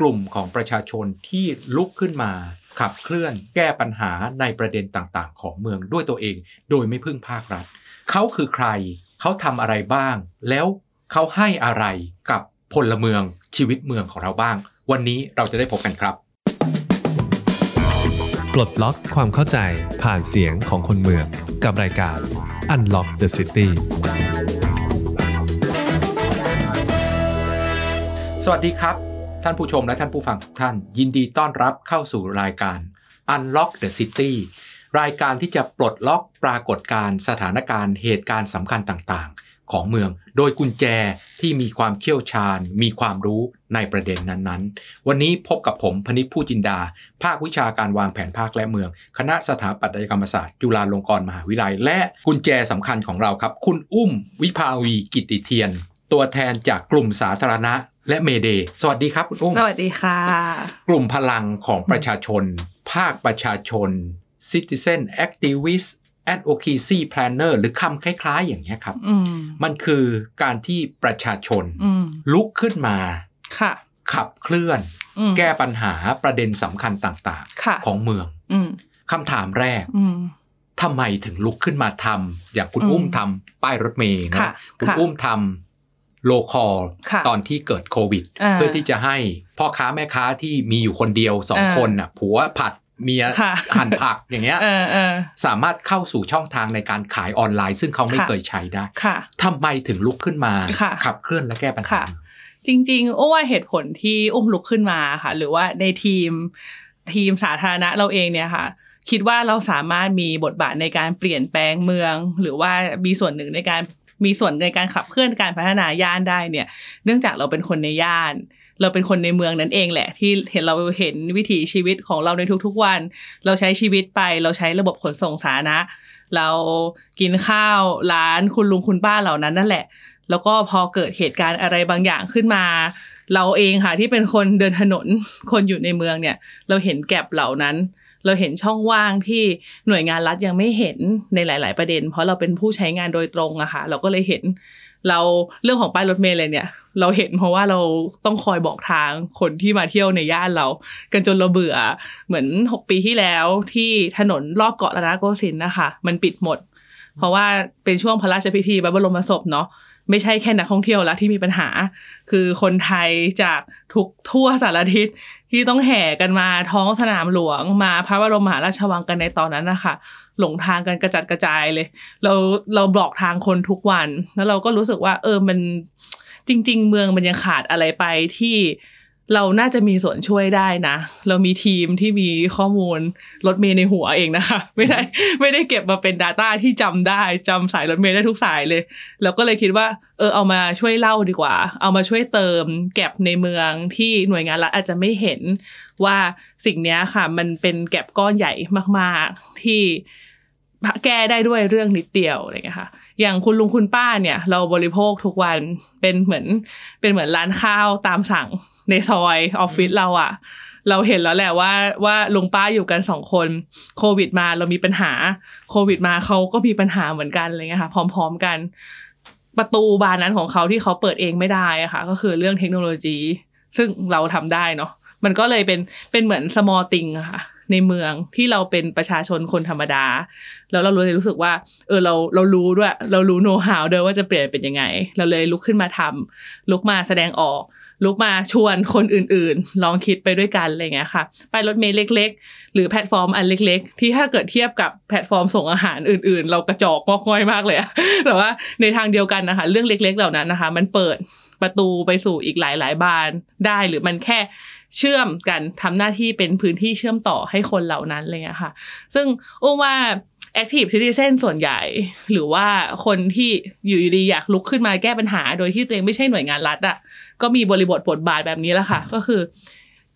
กลุ่มของประชาชนที่ลุกขึ้นมาขับเคลื่อนแก้ปัญหาในประเด็นต่างๆ ของเมืองด้วยตัวเอง โดยไม่พึ่งภาครัฐ เขาคือใคร เขาทำอะไรบ้าง แล้วเขาให้อะไรกับพลเมืองชีวิตเมืองของเราบ้าง วันนี้เราจะได้พบกันครับ ปลดล็อกความเข้าใจผ่านเสียงของคนเมือง กับรายการ Unlock the City สวัสดีครับ ท่านผู้ชมและท่านผู้ฟังทุกท่าน ยินดีต้อนรับเข้าสู่รายการ Unlock the City รายการที่จะปลดล็อกปรากฏการณ์สถานการณ์เหตุการณ์สำคัญต่างๆ ของเมือง โดยกุญแจที่มีความเชี่ยวชาญ มีความรู้ในประเด็นนั้นๆ วันนี้พบกับผมพนิษผู้จินดา ภาควิชาการวางแผนภาคและเมือง คณะสถาปัตยกรรมศาสตร์ จุฬาลงกรณ์มหาวิทยาลัย และกุญแจสำคัญของเราครับ คุณอุ้มวิภาวีกิติเทียน ตัวแทนจากกลุ่มสาธารณะ และเมเดสวัสดีครับคุณอุ้มสวัสดีค่ะ กลุ่มพลังของประชาชน ภาคประชาชน Citizen Activist Advocacy Planner หรือคำคล้ายๆ อย่างนี้ยครับอืมมันคือการที่ประชาชนอืมลุกขึ้นมาค่ะขับเคลื่อนอืมแก้ปัญหาประเด็นสำคัญต่างค่ะๆของเมืองอืมคำถามแรกอืมทำไมถึงลุกขึ้นมาทำอย่างคุณอืมอุ้มทำป้ายรถเมล์เนค่ะอะคุณค่ะอุ้มทำ โลคอลค่ะตอนที่เกิดโควิดอ่าเพื่อที่จะให้พ่อค้าแม่ค้าที่มีอยู่คนเดียวสองอ่าคนน่ะผัวผัดเมียค่ะหั่นผักอย่างเงี้ยเออเออสามารถเข้าสู่ช่องทางในการขายออนไลน์ ซึ่งเขาไม่ค่ะเคยใช้ได้ค่ะทำไมถึงลุกขึ้นมาค่ะขับเคลื่อนและแก้ปัญหาค่ะจริงๆโอ้ว่าเหตุผลที่อุ้มลุกขึ้นมาค่ะ หรือว่าในทีมทีมสาธารณะเราเองเนี่ยค่ะ คิดว่าเราสามารถมีบทบาทในการเปลี่ยนแปลงเมือง หรือว่ามีส่วนหนึ่งในการ มีส่วนในการขับเคลื่อนการพัฒนาย่านได้เนี่ย เนื่องจากเราเป็นคนในย่าน เราเป็นคนในเมืองนั่นเองแหละ ที่เห็นเราเห็นวิถีชีวิตของเราในทุกๆวัน เราใช้ชีวิตไป เราใช้ระบบขนส่งสาธารณะเรากินข้าวร้านคุณลุงคุณป้าเหล่านั้นนั่นแหละ แล้วก็พอเกิดเหตุการณ์อะไรบางอย่างขึ้นมา เราเองค่ะที่เป็นคนเดินถนนคนอยู่ในเมืองเนี่ย เราเห็นแก็บเหล่านั้น เราเห็นช่องว่างที่หน่วยงานรัฐยังไม่เห็นในหลาย ๆ ประเด็น เพราะเราเป็นผู้ใช้งานโดยตรงอะค่ะเราก็เลยเห็นเราเรื่องของป้ายรถเมล์เลยเนี่ย เราเห็นเพราะว่าเราต้องคอยบอกทางคนที่มาเที่ยวในย่านเรา กันจนเราเบื่อ เหมือนหกปีที่แล้วที่ถนนรอบเกาะรัตนโกสินนะคะ มันปิดหมด เพราะว่าเป็นช่วงพระราชพิธีบรมศพเนาะ ไม่ใช่แค่นักท่องเที่ยวแล้วที่มีปัญหา คือคนไทยจากทุกทั่วสารทิศที่ต้องแห่กันมาท้องสนามหลวง มาพระบรมมหาราชวังกันในตอนนั้นนะคะหลงทางกันกระจัดกระจายเลย เราเราบอกทางคนทุกวัน แล้วเราก็รู้สึกว่า เออมันจริง ๆ เมืองมันยังขาดอะไรไปที่ เราน่าจะมีส่วนช่วยได้นะ เรามีทีมที่มีข้อมูลรถเมย์ในหัวเองนะคะ ไม่ได้ไม่ได้เก็บมาเป็น Data ที่จำได้จำสายรถเมย์ได้ทุกสายเลย เราก็เลยคิดว่า เออเอามาช่วยเล่าดีกว่า เอามาช่วยเติมแก็บในเมืองที่หน่วยงานรัฐอาจจะไม่เห็นว่าสิ่งนี้ค่ะ มันเป็นแก็บก้อนใหญ่มาก ๆ ที่แก้ได้ด้วยเรื่องนิดเดียวอะไรเงี้ยค่ะ อย่างคุณลุงคุณป้าเนี่ย เราบริโภคทุกวันเป็นเหมือนเป็นเหมือนร้านข้าวตามสั่งในซอยออฟฟิศเราอะเราเห็นแล้วแหละว่าว่าลุงป้าอยู่กันสองคนโควิดมาเรามีปัญหาโควิดมาเขาก็มีปัญหาเหมือนกันอะไรเงี้ยค่ะ พร้อม ๆกัน ประตูบานนั้นของเขาที่เขาเปิดเองไม่ได้อะค่ะ ก็คือเรื่องเทคโนโลยี ซึ่งเราทำได้เนาะมันก็เลยเป็นเป็นเหมือน small thing อะค่ะ ในเมืองที่เราเป็นประชาชนคนธรรมดา แล้วเราเลยรู้สึกว่า เออเราเรารู้ด้วย เรารู้โน้ตหาวด้วยว่าจะเปลี่ยนเป็นยังไง เราเลยลุกขึ้นมาทำลุกมาแสดงออกลุกมาชวนคนอื่นๆ ลองคิดไปด้วยกันอะไรเงี้ยค่ะไปรถเมล์เล็ก ๆ หรือแพลตฟอร์มอันเล็ก ๆ ที่ถ้าเกิดเทียบกับแพลตฟอร์มส่งอาหารอื่น ๆ เรากระจอกงอกง่อยมากเลยอะแต่ว่าในทางเดียวกันนะคะ เรื่องเล็ก ๆ เหล่านั้นนะคะ มันเปิดประตูไปสู่อีกหลาย ๆ บานได้หรือมันแค่ เชื่อมกันทำหน้าที่เป็นพื้นที่เชื่อมต่อให้คนเหล่านั้นเลยค่ะ ซึ่งอุ้มว่า Active Citizen ส่วนใหญ่ หรือว่าคนที่อยู่ดีอยากลุกขึ้นมาแก้ปัญหา โดยที่ตัวเองไม่ใช่หน่วยงานรัฐอะก็มีบริบทบทบาทแบบนี้แหละค่ะ ก็คือ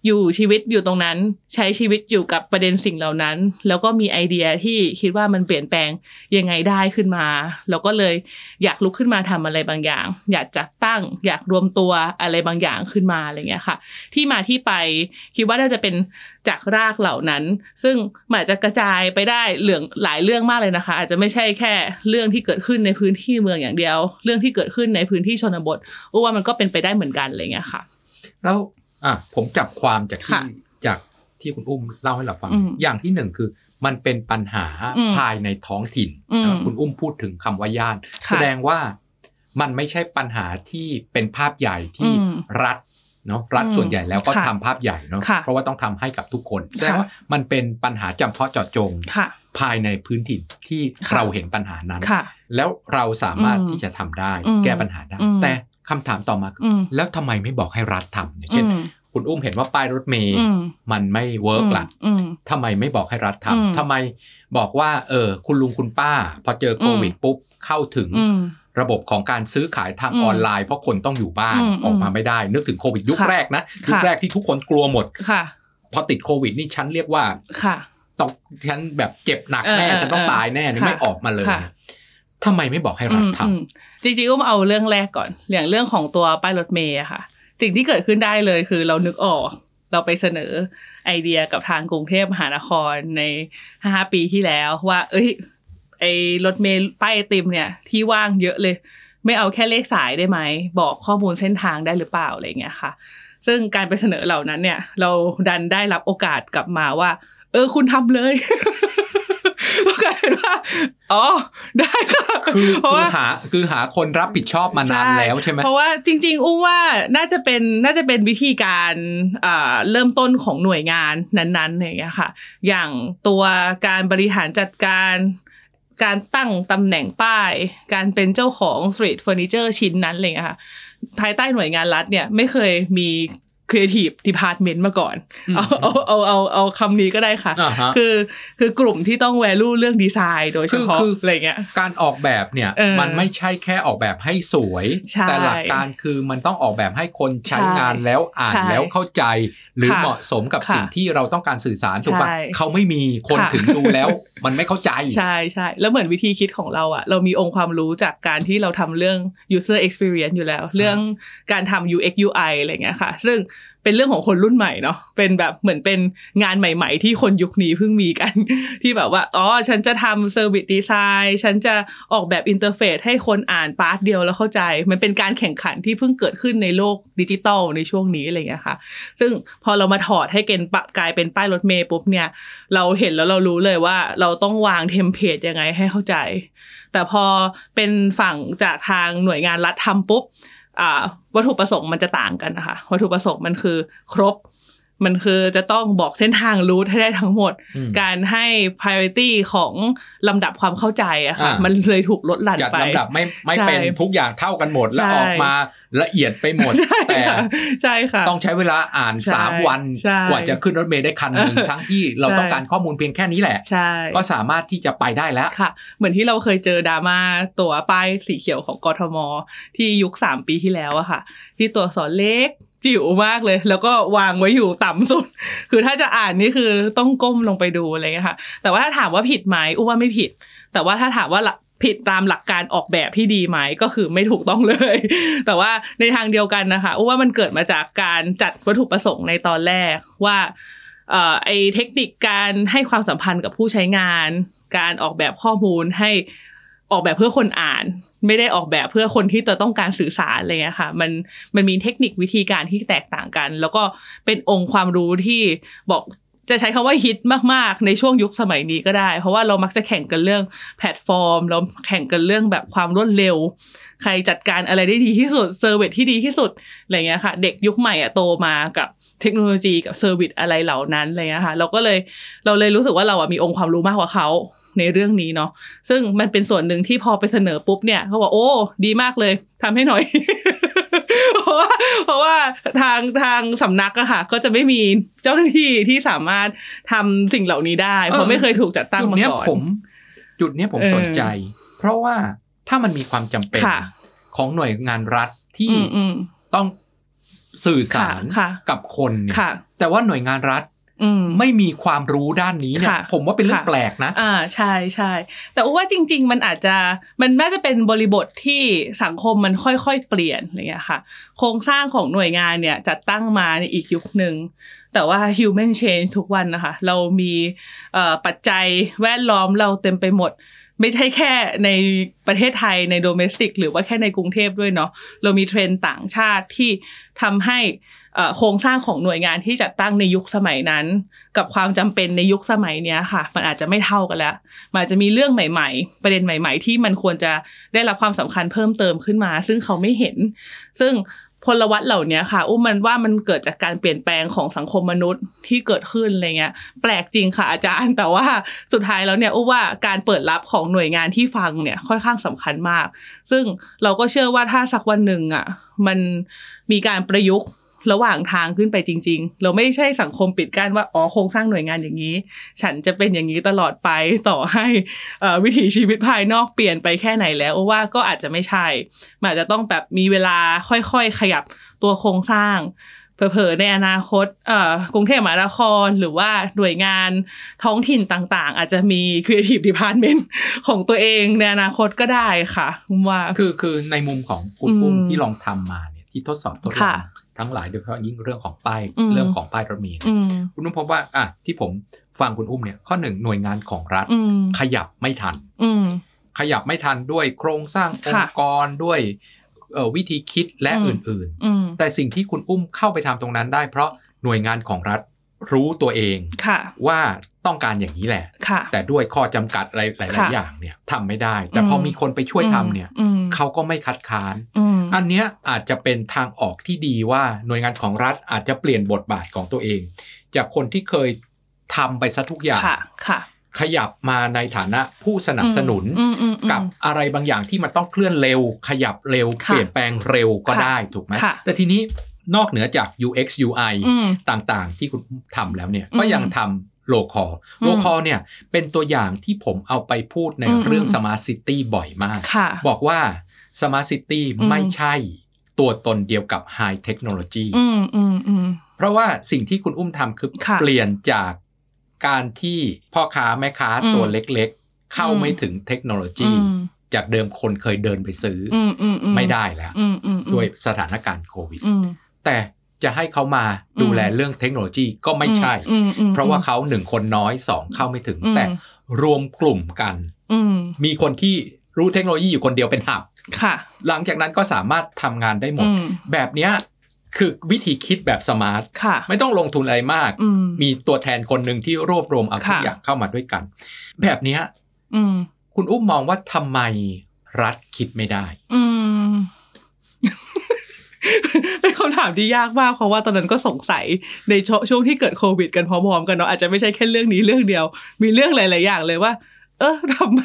อยู่ชีวิตอยู่ตรงนั้น ใช้ชีวิตอยู่กับประเด็นสิ่งเหล่านั้น แล้วก็มีไอเดียที่คิดว่ามันเปลี่ยนแปลงยังไงได้ขึ้นมาแล้วก็เลยอยากลุกขึ้นมาทำอะไรบางอย่าง อยากจัดตั้ง อยากรวมตัวอะไรบางอย่างขึ้นมาอะไรเงี้ยค่ะ ที่มาที่ไปคิดว่าน่าจะเป็นจากรากเหล่านั้น ซึ่งมันอาจจะกระจายไปได้เรื่องหลายเรื่องมากเลยนะคะ อาจจะไม่ใช่แค่เรื่องที่เกิดขึ้นในพื้นที่เมืองอย่างเดียว เรื่องที่เกิดขึ้นในพื้นที่ชนบทอ้ว่ามันก็เป็นไปได้เหมือนกันอะไรเงี้ยค่ะ แล้ว อะผมจับความจากที่ค่ะจากที่คุณอุ้มเล่าให้เราฟังอืมอย่างที่หนึ่งคือ มันเป็นปัญหาอืมภายในท้องถิ่นอืมนะคุณอุ้มพูดถึงคำว่าย่านค่ะแสดงว่ามันไม่ใช่ปัญหาที่เป็นภาพใหญ่ที่อืมรัฐเนาะรัฐอืมส่วนใหญ่แล้วก็ค่ะทำภาพใหญ่เนาะค่ะเพราะว่าต้องทำให้กับทุกคนแสดงค่ะว่ามันเป็นปัญหาจำเพาะเจาะจงค่ะภายในพื้นถิ่นที่ค่ะเราเห็นปัญหานั้นค่ะแล้วเราสามารถอืมที่จะทำได้อืมแก้ปัญหาได้อืมแต่ คำถามต่อมาคือออืมแล้วทำไมไม่บอกให้รัฐทำเนี่ยเช่นอืมคุณอุ้มเห็นว่าป้ายรถเมย์อืมมันไม่เวิร์กละอืมทำไมไม่บอกให้รัฐอืมทำทำไมบอกว่า เออ คุณลุงคุณป้า พอเจอโควิดปุ๊บเข้าถึงอืมระบบของการซื้อขายทางอืมออนไลน์ เพราะคนต้องอยู่บ้านอืมออกมาไม่ได้ นึกถึงโควิดยุคค่ะแรกนะค่ะยุคแรกที่ทุกคนกลัวหมดค่ะพอติดโควิดนี่ฉันเรียกว่าค่ะต้องฉันแบบเจ็บหนักเออแน่เออฉันต้องเออตายแน่นี่ค่ะไม่ออกมาเลยค่ะทำไมไม่บอกให้รัฐทำอืมอืม จริงๆก็มาเอาเรื่องแรกก่อนอย่างเรื่องของตัวป้ายรถเมย์อะค่ะ สิ่งที่เกิดขึ้นได้เลยคือเรานึกออก เราไปเสนอไอเดียกับทางกรุงเทพมหานครในห้าปีที่แล้วว่า เอ้ย ไอรถเมย์ป้ายไอติมเนี่ย ที่ว่างเยอะเลย ไม่เอาแค่เลขสายได้ไหม บอกข้อมูลเส้นทางได้หรือเปล่าอะไรเงี้ยค่ะ ซึ่งการไปเสนอเหล่านั้นเนี่ย เราดันได้รับโอกาสกลับมาว่า เออคุณทำเลย ก็กลายเป็นว่าอ๋อได้ค่ะคือเพราะคือว่าหาคือหาคนรับผิดชอบมานานแล้วใช่ไหมเพราะว่าจริง ๆอุ้มว่าน่าจะเป็นน่าจะเป็นวิธีการอ่าเริ่มต้นของหน่วยงานนั้นๆอย่างเงี้ยค่ะ อย่างตัวการบริหารจัดการการตั้งตำแหน่งป้าย การเป็นเจ้าของ street furniture ชิ้นนั้นอะไรเลยค่ะภายใต้หน่วยงานรัฐเนี่ยไม่เคยมี Creative Department มาก่อนอืมเอาเอาเอาเอาเอาคำนี้ก็ได้ค่ะอ่าฮะคือคือกลุ่มที่ต้อง value เรื่องดีไซน์โดยเฉพาะคือคือออะไรเงี้ยการออกแบบเนี่ยเออมันไม่ใช่แค่ออกแบบให้สวยใช่แต่หลักการคือมันต้องออกแบบให้คนใช้ใช่งานแล้วอ่านใช่แล้วเข้าใจ หรือค่ะเหมาะสมกับค่ะสิ่งที่เราต้องการสื่อสารถูกปะใช่เขาไม่มีคนค่ะถึงดูแล้ว มันไม่เข้าใจ ใช่ใช่แล้วเหมือนวิธีคิดของเราอะเรามีองค์ความรู้จากการที่เราทำเรื่อง user experience อยู่แล้ว เรื่องการทำ UX UI อะไรเงี้ยค่ะ ซึ่ง เป็นเรื่องของคนรุ่นใหม่เนาะเป็นแบบเหมือนเป็นงานใหม่ ๆ ที่คนยุคนี้เพิ่งมีกัน ที่แบบว่าอ๋อฉันจะทำ service design ฉันจะออกแบบ interface ให้คนอ่าน part เดียวแล้วเข้าใจ มันเป็นการแข่งขันที่เพิ่งเกิดขึ้นในโลกดิจิตอลในช่วงนี้อะไรเงี้ยค่ะ ซึ่งพอเรามาถอดให้เกณฑ์ปะกลายเป็นป้ายรถเมล์ปุ๊บเนี่ย เราเห็นแล้วเรารู้เลยว่าเราต้องวาง template ยังไงให้เข้าใจ แต่พอเป็นฝั่งจากทางหน่วยงานรัฐทำปุ๊บ วัตถุประสงค์มันจะต่างกันนะคะวัตถุประสงค์มันคือครบ มันคือจะต้องบอกเส้นทาง route ให้ได้ทั้งหมดอืมการให้ priority ของลำดับความเข้าใจอะค่ะอ่ามัมันเลยถูกลดหลั่นจัดไปลำดับไม่ไม่ใช่เป็นทุกอย่างเท่ากันหมด แล้วใช่ออกมาละเอียดไปหมดใช่แต่ค่ะใช่ค่ะ ต้องใช้เวลาอ่านใช่สามวันใช่กว่าจะขึ้นรถเมล์ได้คันหนึ่งเออทั้งที่เราใช่ต้องการข้อมูลเพียงแค่นี้แหละใช่ก็สามารถที่จะไปได้แล้วค่ะ เหมือนที่เราเคยเจอดราม่าตัวป้ายสีเขียวของกทม ที่ยุคสามปีที่แล้วอะค่ะ ที่ตัวอักษรเล็ก จิ๋วมากเลย แล้วก็วางไว้อยู่ต่ำสุด คือถ้าจะอ่านนี่คือต้องก้มลงไปดูอะไรเงี้ยค่ะ แต่ว่าถ้าถามว่าผิดไหมอุ้ว่าไม่ผิด แต่ว่าถ้าถามว่าหลักผิดตามหลักการออกแบบที่ดีไหมก็คือไม่ถูกต้องเลย แต่ว่าในทางเดียวกันนะคะอุ้ว่ามันเกิดมาจากการจัดวัตถุประสงค์ในตอนแรกว่าเอ่อไอเทคนิคการให้ความสัมพันธ์กับผู้ใช้งาน การออกแบบข้อมูลให้ ออกแบบเพื่อคนอ่าน ไม่ได้ออกแบบเพื่อคนที่จะต้องการสื่อสารอะไรเงี้ยค่ะ มันมันมีเทคนิควิธีการที่แตกต่างกัน แล้วก็เป็นองค์ความรู้ที่บอกจะใช้คำว่าฮิตมากๆ ในช่วงยุคสมัยนี้ก็ได้ เพราะว่าเรามักจะแข่งกันเรื่องแพลตฟอร์ม เราแข่งกันเรื่องแบบความรวดเร็ว ใครจัดการอะไรได้ดีที่สุด service ที่ดีที่สุดอะไรเงี้ยค่ะ เด็กยุคใหม่อะโตมากับเทคโนโลยีกับ service อะไรเหล่านั้นอะไรเงี้ยค่ะเราก็เลยเราเลยรู้สึกว่าเราอะมีองค์ความรู้มากกว่าเขาในเรื่องนี้เนาะซึ่งมันเป็นส่วนหนึ่งที่พอไปเสนอปุ๊บเนี่ยเขาบอกโอ้ดีมากเลยทำให้หน่อยเพราะว่าเพราะว่าทางทางสำนักอะค่ะ ก็จะไม่มีเจ้าหน้าที่ที่สามารถทำสิ่งเหล่านี้ได้เพราะไม่เคยถูกจัดตั้งจุดมาเนี้ยก่อนผมจุดเนี้ยผมเออสนใจ เพราะว่า ถ้ามันมีความจำเป็นค่ะของหน่วยงานรัฐที่อืมอืมต้องสื่อสารค่ะกับคนเนี่ยค่ะแต่ว่าหน่วยงานรัฐอืมไม่มีความรู้ด้านนี้เนี่ยค่ะผมว่าเป็นเรื่องค่ะแปลกนะ อ่าใช่ใช่แต่ว่าจริง ๆ มันอาจจะมันน่าจะเป็นบริบทที่สังคมมันค่อยๆเปลี่ยนอะไรเงี้ยค่ะ โครงสร้างของหน่วยงานเนี่ยจัดตั้งมาในอีกยุคหนึ่งแต่ว่า human change ทุกวันนะคะ เรามีเอ่อปัจจัยแวดล้อมเราเต็มไปหมด ไม่ใช่แค่ในประเทศไทยในโดเมสติกหรือว่าแค่ในกรุงเทพด้วยเนาะเรามีเทรนด์ต่างชาติที่ทำให้โครงสร้างของหน่วยงานที่จัดตั้งในยุคสมัยนั้น กับความจำเป็นในยุคสมัยเนี้ยค่ะ มันอาจจะไม่เท่ากันแล้วมันอาจจะมีเรื่องใหม่ ๆ ประเด็นใหม่ ๆ ที่มันควรจะได้รับความสำคัญเพิ่มเติมขึ้นมา ซึ่งเขาไม่เห็น ซึ่ง พลวัตเหล่านี้ค่ะ อุ้มมันว่ามันเกิดจากการเปลี่ยนแปลงของสังคมมนุษย์ที่เกิดขึ้นอะไรเงี้ย แปลกจริงค่ะอาจารย์ แต่ว่าสุดท้ายแล้วเนี่ยอุ้มว่าการเปิดรับของหน่วยงานที่ฟังเนี่ยค่อนข้างสำคัญมาก ซึ่งเราก็เชื่อว่าถ้าสักวันหนึ่งอะมันมีการประยุกต์ ระหว่างทางขึ้นไปจริง ๆ เราไม่ใช่สังคมปิดกั้นว่าอ๋อโครงสร้างหน่วยงานอย่างนี้ ฉันจะเป็นอย่างนี้ตลอดไปต่อให้เอ่อวิถีชีวิตภายนอกเปลี่ยนไปแค่ไหนแล้วว่าก็อาจจะไม่ใช่มันอาจจะต้องแบบมีเวลาค่อยๆ ขยับตัวโครงสร้างเผลอๆในอนาคตเอ่อกรุงเทพมหานครหรือว่าหน่วยงานท้องถิ่นต่างๆ อาจจะมี Creative Department ของตัวเองในอนาคตก็ได้ค่ะว่าคือคือในมุมของคุณอืมปุ้มที่ลองทำมาเนี่ยที่ทดสอบทดลอค่ะง ทั้งหลายโดยเฉพาะยิ่งเรื่องของป้ายอืมเรื่องของป้ายรถเมล์เนี่ยอืมคุณอุ้มพบว่าอะที่ผมฟังคุณอุ้มเนี่ยข้อหนึ่งหน่วยงานของรัฐอืมขยับไม่ทันอืมขยับไม่ทันด้วยโครงสร้างองค่ะค์กรด้วยเอ่อวิธีคิดและอืมอื่นอืมๆแต่สิ่งที่คุณอุ้มเข้าไปทำตรงนั้นได้ เพราะหน่วยงานของรัฐรู้ตัวเองค่ะว่าต้องการอย่างนี้แหละค่ะแต่ด้วยข้อจำกัดอะไรหลายค่ะๆอย่างเนี่ยทำไม่ได้ แต่พออมมีคนไปช่วยทำเนี่ยอืมเขาก็ไม่คัดค้าน อืมอันเนี้ยอาจจะเป็นทางออกที่ดีว่าหน่วยงานของรัฐอาจจะเปลี่ยนบทบาทของตัวเอง จากคนที่เคยทำไปซะทุกอย่างค่ะค่ะขยับมาในฐานะผู้สนับสนุนอืมอืมอืมกับอะไรบางอย่างที่มันต้องเคลื่อนเร็ว ขยับเร็วค่ะเปลี่ยนแปลงเร็วก็ค่ะได้ถูกไหมค่ะแต่ทีนี้นอกเหนือจาก UX UI อืมต่างๆ ที่คุณทำแล้วเนี่ยอืมก็ยังทำโลคอโลคอเนี่ยเป็นตัวอย่างที่ผมเอาไปพูดในอืมเรื่อง Smart City บ่อยมากค่ะบอกว่า Smart City อืมไม่ใช่ตัวตนเดียวกับ High Technology อืมอืมอืมเพราะว่าสิ่งที่คุณอุ้มทำคือค่ะเปลี่ยนจากการที่พ่อค้าแม่ค้าอืมตัวเล็กๆ เข้าอืมไม่ถึงเทคโนโลยีอืมจากเดิมคนเคยเดินไปซื้อออืมอืมอืมไม่ได้แล้วอืมอืมอืมด้วยสถานการณ์โควิดอืมแต่จะให้เขามาดูแลเรื่องเทคโนโลยีก็ไม่ใช่อืมอืมเพราะว่าเขาหนึ่งคนน้อยสองเข้าไม่ถึงอืมแต่รวมกลุ่มกันอืมมีคนที่ รู้เทคโนโลยีอยู่คนเดียวเป็นหับค่ะ หลังจากนั้นก็สามารถทำงานได้หมดอืมแบบเนี้ยคือวิธีคิดแบบสมาร์ทค่ะไม่ต้องลงทุนอะไรมากอืมมีตัวแทนคนหนึ่งที่รวบรวมเอาทุกค่ะอย่างเข้ามาด้วยกัน แบบเนี้ยอืมคุณอุ้มมองว่าทำไมรัฐคิดไม่ได้อืมเป็นคำถามที่ยากมาก เพราะว่าตอนนั้นก็สงสัยในช่วงช่วงที่เกิดโควิด กันพร้อมๆกันเนาะอาจจะไม่ใช่แค่เรื่องนี้เรื่องเดียว มีเรื่องหลาย ๆ อย่างเลยว่า เออทำไม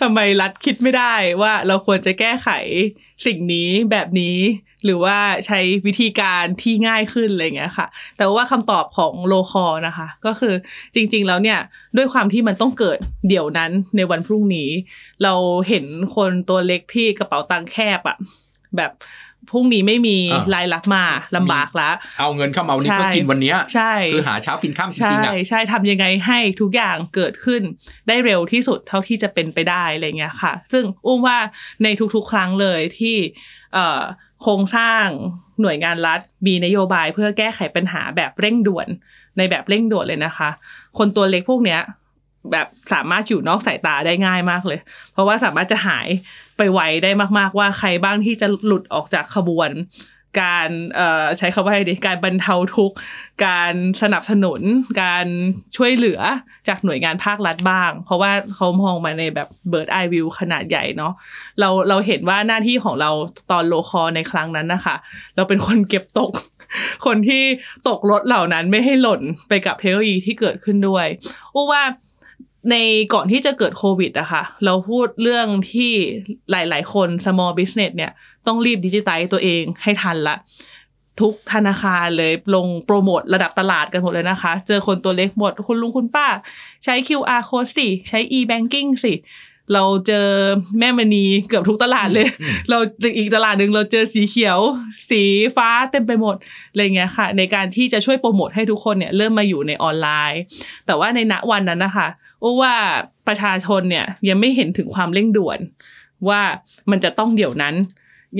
ทำไมรัฐคิดไม่ได้ว่าเราควรจะแก้ไขสิ่งนี้แบบนี้ หรือว่าใช้วิธีการที่ง่ายขึ้นอะไรเงี้ยค่ะ แต่ว่าคำตอบของโลคอนะคะ ก็คือจริง ๆ แล้วเนี่ยด้วยความที่มันต้องเกิดเดี๋ยวนั้นในวันพรุ่งนี้ เราเห็นคนตัวเล็กที่กระเป๋าตังค์แคบอะแบบ พรุ่งนี้ไม่มีอ่ารายรับมาลำบากละเอาเงินเข้ามาวันนี้ใช่เพื่อกินวันเนี้ยใช่คือหาเช้ากินข้ามจใช่ริงๆอะใช่ทำยังไงให้ทุกอย่างเกิดขึ้นได้เร็วที่สุดเท่าที่จะเป็นไปได้อะไรเงี้ยค่ะ ซึ่งอุ้มว่าในทุกๆ ครั้งเลยที่เอ่อโครงสร้างหน่วยงานรัฐมีนโยบายเพื่อแก้ไขปัญหาแบบเร่งด่วนในแบบเร่งด่วนเลยนะคะ คนตัวเล็กพวกเนี้ย แบบสามารถอยู่นอกสายตาได้ง่ายมากเลย เพราะว่าสามารถจะหายไปไวได้มาก ๆ ว่าใครบ้างที่จะหลุดออกจากขบวน การใช้คำว่าอะไรดีการบรรเทาทุกข์การสนับสนุน การช่วยเหลือจากหน่วยงานภาครัฐบ้าง เพราะว่าเขามองมาในแบบเบิร์ดไอวิวขนาดใหญ่เนาะเราเราเห็นว่าหน้าที่ของเราตอนโลคอในครั้งนั้นนะคะเราเป็นคนเก็บตกคนที่ตกรถเหล่านั้นไม่ให้หล่นไปกับเทคโนโลยีที่เกิดขึ้นด้วยอู้ว่า ในก่อนที่จะเกิดโควิดอะค่ะ เราพูดเรื่องที่หลาย ๆ คน small business เนี่ย ต้องรีบดิจิไตตัวเองให้ทันละ ทุกธนาคารเลยลงโปรโมทระดับตลาดกันหมดเลยนะคะ เจอคนตัวเล็กหมด คุณลุงคุณป้า ใช้ QR code สิ ใช้ e-banking สิ เราเจอแม่มณีเกือบทุกตลาดเลยอืมเราอีกตลาดหนึ่งเราเจอสีเขียว สีฟ้าเต็มไปหมดอะไรเงี้ยค่ะ ในการที่จะช่วยโปรโมทให้ทุกคนเนี่ยเริ่มมาอยู่ในออนไลน์ แต่ว่าในณวันนั้นนะคะอ้ ว่าประชาชนเนี่ยยังไม่เห็นถึงความเร่งด่วนว่ามันจะต้องเดี๋ยวนั้น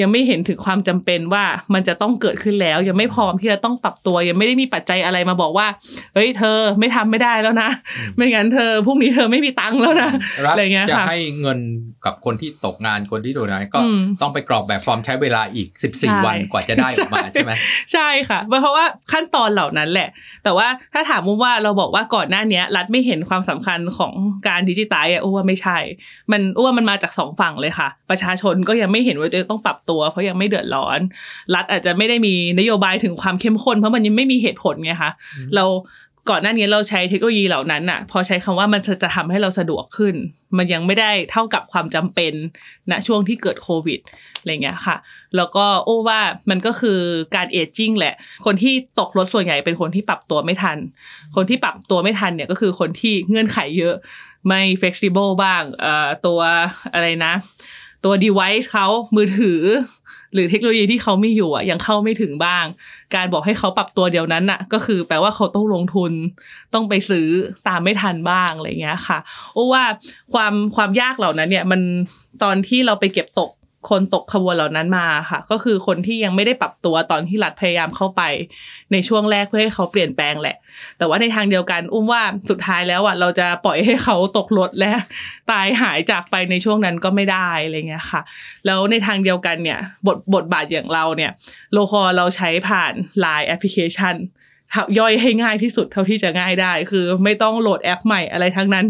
ยังไม่เห็นถึงความจำเป็นว่ามันจะต้องเกิดขึ้นแล้ว ยังไม่พร้อมที่จะต้องปรับตัว ยังไม่ได้มีปัจจัยอะไรมาบอกว่าเฮ้ยเธอไม่ทำไม่ได้แล้วนะอืมไม่งั้นเธอพรุ่งนี้เธอไม่มีตังค์แล้วนะรัฐอะไรเงี้ยจะค่ะให้เงินกับคนที่ตกงานคนที่โดนอะไรก็อืมต้องไปกรอกแบบฟอร์มใช้เวลาอีกใช่14 วันกว่าจะได้ออกมาใช่ไหมใช่ค่ะ เพราะว่าขั้นตอนเหล่านั้นแหละ แต่ว่าถ้าถามมุมว่าเราบอกว่าก่อนหน้าเนี้ยรัฐไม่เห็นความสำคัญของการดิจิตายอะอ้วว่าไม่ใช่ มันอ้วว่ามันมาจากสองฝั่งเลยค่ะ ประชาชนก็ยังไม่เห็นว่าจะต้องปรับตัว เพราะยังไม่เดือดร้อน รัฐอาจจะไม่ได้มีนโยบายถึงความเข้มข้นเพราะมันยังไม่มีเหตุผลไงคะอืมเราก่อนหน้านี้เราใช้เทคโนโลยีเหล่านั้นน่ะพอใช้คำว่ามันจะทำให้เราสะดวกขึ้น มันยังไม่ได้เท่ากับความจำเป็นณช่วงที่เกิดโควิดอะไรเงี้ยค่ะ แล้วก็โอ้ว่ามันก็คือการเอจจิ้งแหละ คนที่ตกรถส่วนใหญ่เป็นคนที่ปรับตัวไม่ทัน คนที่ปรับตัวไม่ทันเนี่ยก็คือคนที่เงื่อนไขเยอะ ไม่ flexible บ้างเอ่อตัวอะไรนะ ตัว device เขามือถือ หรือเทคโนโลยีที่เขาไมีอยู่อะยังเข้าไม่ถึงบ้าง การบอกให้เขาปรับตัวเดียวนั้นน่ะ ก็คือแปลว่าเขาต้องลงทุนต้องไปซื้อตามไม่ทันบ้างอะไรเงี้ยค่ะโอ้ว่าความความยากเหล่านั้นเนี่ยมันตอนที่เราไปเก็บตกคนตกขบวนเหล่านั้นมาค่ะ ก็คือคนที่ยังไม่ได้ปรับตัวตอนที่รัฐพยายามเข้าไป ในช่วงแรกเพื่อให้เขาเปลี่ยนแปลงแหละ แต่ว่าในทางเดียวกัน อุ้มว่าสุดท้ายแล้วอะเราจะปล่อยให้เขาตกรถและตายหายจากไปในช่วงนั้นก็ไม่ได้อะไรเงี้ยค่ะ แล้วในทางเดียวกันเนี่ยบทบทบาทอย่างเราเนี่ยโลคอเราใช้ผ่าน Line แอปพลิเคชัน ย่อยให้ง่ายที่สุดเท่าที่จะง่ายได้ คือไม่ต้องโหลดแอปใหม่อะไรทั้งนั้น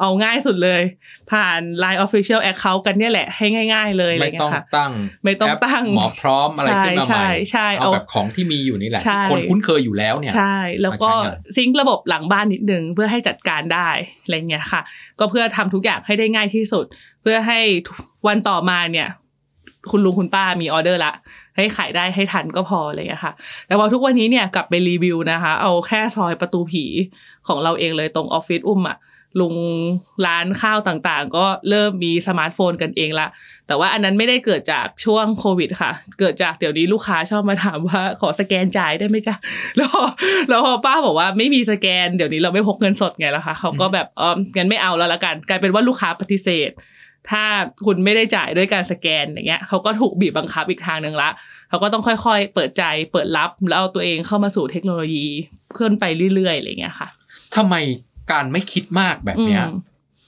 เอาง่ายสุดเลย ผ่าน Line Official Account กันเนี่ยแหละให้ง่าย ๆ เลยอะไรไม่เงี้ต้องยค่ะตั้ง ไม่ต้องแปตั้งหมอพร้อมอะไรขึ้นมาใหม่ใช่ใช่เอาเอาแบบของที่มีอยู่นี่แหละใช่ที่คนคุ้นเคยอยู่แล้วเนี่ยใช่ แล้วก็มาใช้งานซิงค์ระบบหลังบ้านนิดนึงเพื่อให้จัดการได้อะไรเงี้ยค่ะ ก็เพื่อทำทุกอย่างให้ได้ง่ายที่สุด เพื่อให้วันต่อมาเนี่ย คุณลุงคุณป้ามีออเดอร์ละ ให้ขายได้ให้ทันก็พออะไรเลยค่ะ แต่ว่าทุกวันนี้เนี่ยกลับไปรีวิวนะคะ เอาแค่ซอยประตูผีของเราเองเลยตรงออฟฟิศอุ้มอะลุงร้านข้าวต่างๆ ก็เริ่มมีสมาร์ทโฟนกันเองละ แต่ว่าอันนั้นไม่ได้เกิดจากช่วงโควิดค่ะ เกิดจากเดี๋ยวนี้ลูกค้าชอบมาถามว่าขอสแกนจ่ายได้ไหมจ๊ะ แล้วพอแล้วพอป้าบอกว่าไม่มีสแกน เดี๋ยวนี้เราไม่พกเงินสดไงล่ะคะเขาก็แบบเอองั้นไม่เอาแล้วละกัน กลายเป็นว่าลูกค้าปฏิเสธ ถ้าคุณไม่ได้จ่ายด้วยการสแกนอย่างเงี้ยเขาก็ถูกบีบบังคับอีกทางหนึ่งละเขาก็ต้องค่อยๆ เปิดใจเปิดรับแล้วเอาตัวเองเข้ามาสู่เทคโนโลยีเคลื่อนไปเรื่อยๆอะไรเงี้ยค่ะทำไมการไม่คิดมากแบบเนี้ยอืม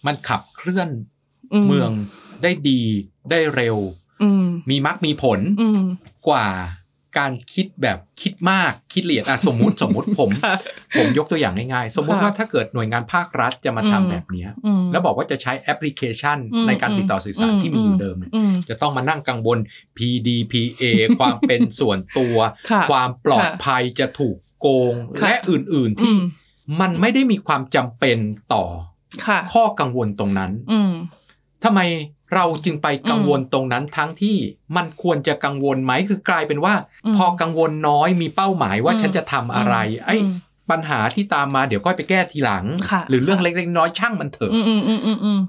มันขับเคลื่อนอืมเมืองได้ดีได้เร็วอืมมีมักมีผลอืมกว่า การคิดแบบคิดมากคิดละเอียดอะสมมุติสมมุติผมค่ะผมยกตัวอย่างง่ายๆ สมมุติค่ะว่าถ้าเกิดหน่วยงานภาครัฐจะมาอืมทำแบบเนี้ยอืมแล้วบอกว่าจะใช้แอปพลิเคชันอืมในการติดต่อสื่อสารอืมที่มีอยู่เดิมเนี่ยอืมจะต้องมานั่งกังวล PDPA ความเป็นส่วนตัวค่ะความปลอดภัยจะถูกโกงค่ะและอื่นๆอืที่มมันไม่ได้มีความจำเป็นต่อค่ะข้อกังวลตรงนั้นอืมทำไม เราจึงไปกังวลตรงนั้นทั้งที่มันควรจะกังวลไหมคือกลายเป็นว่าอืมพอกังวลน้อยมีเป้าหมายว่าอืมฉันจะทำอะไร ไอ้อืมปัญหาที่ตามมาเดี๋ยวค่อยไปแก้ทีหลังค่ะหรือเรื่องค่ะเล็กๆน้อยๆช่างมันเถอะอืมอืมอืมอืมอืม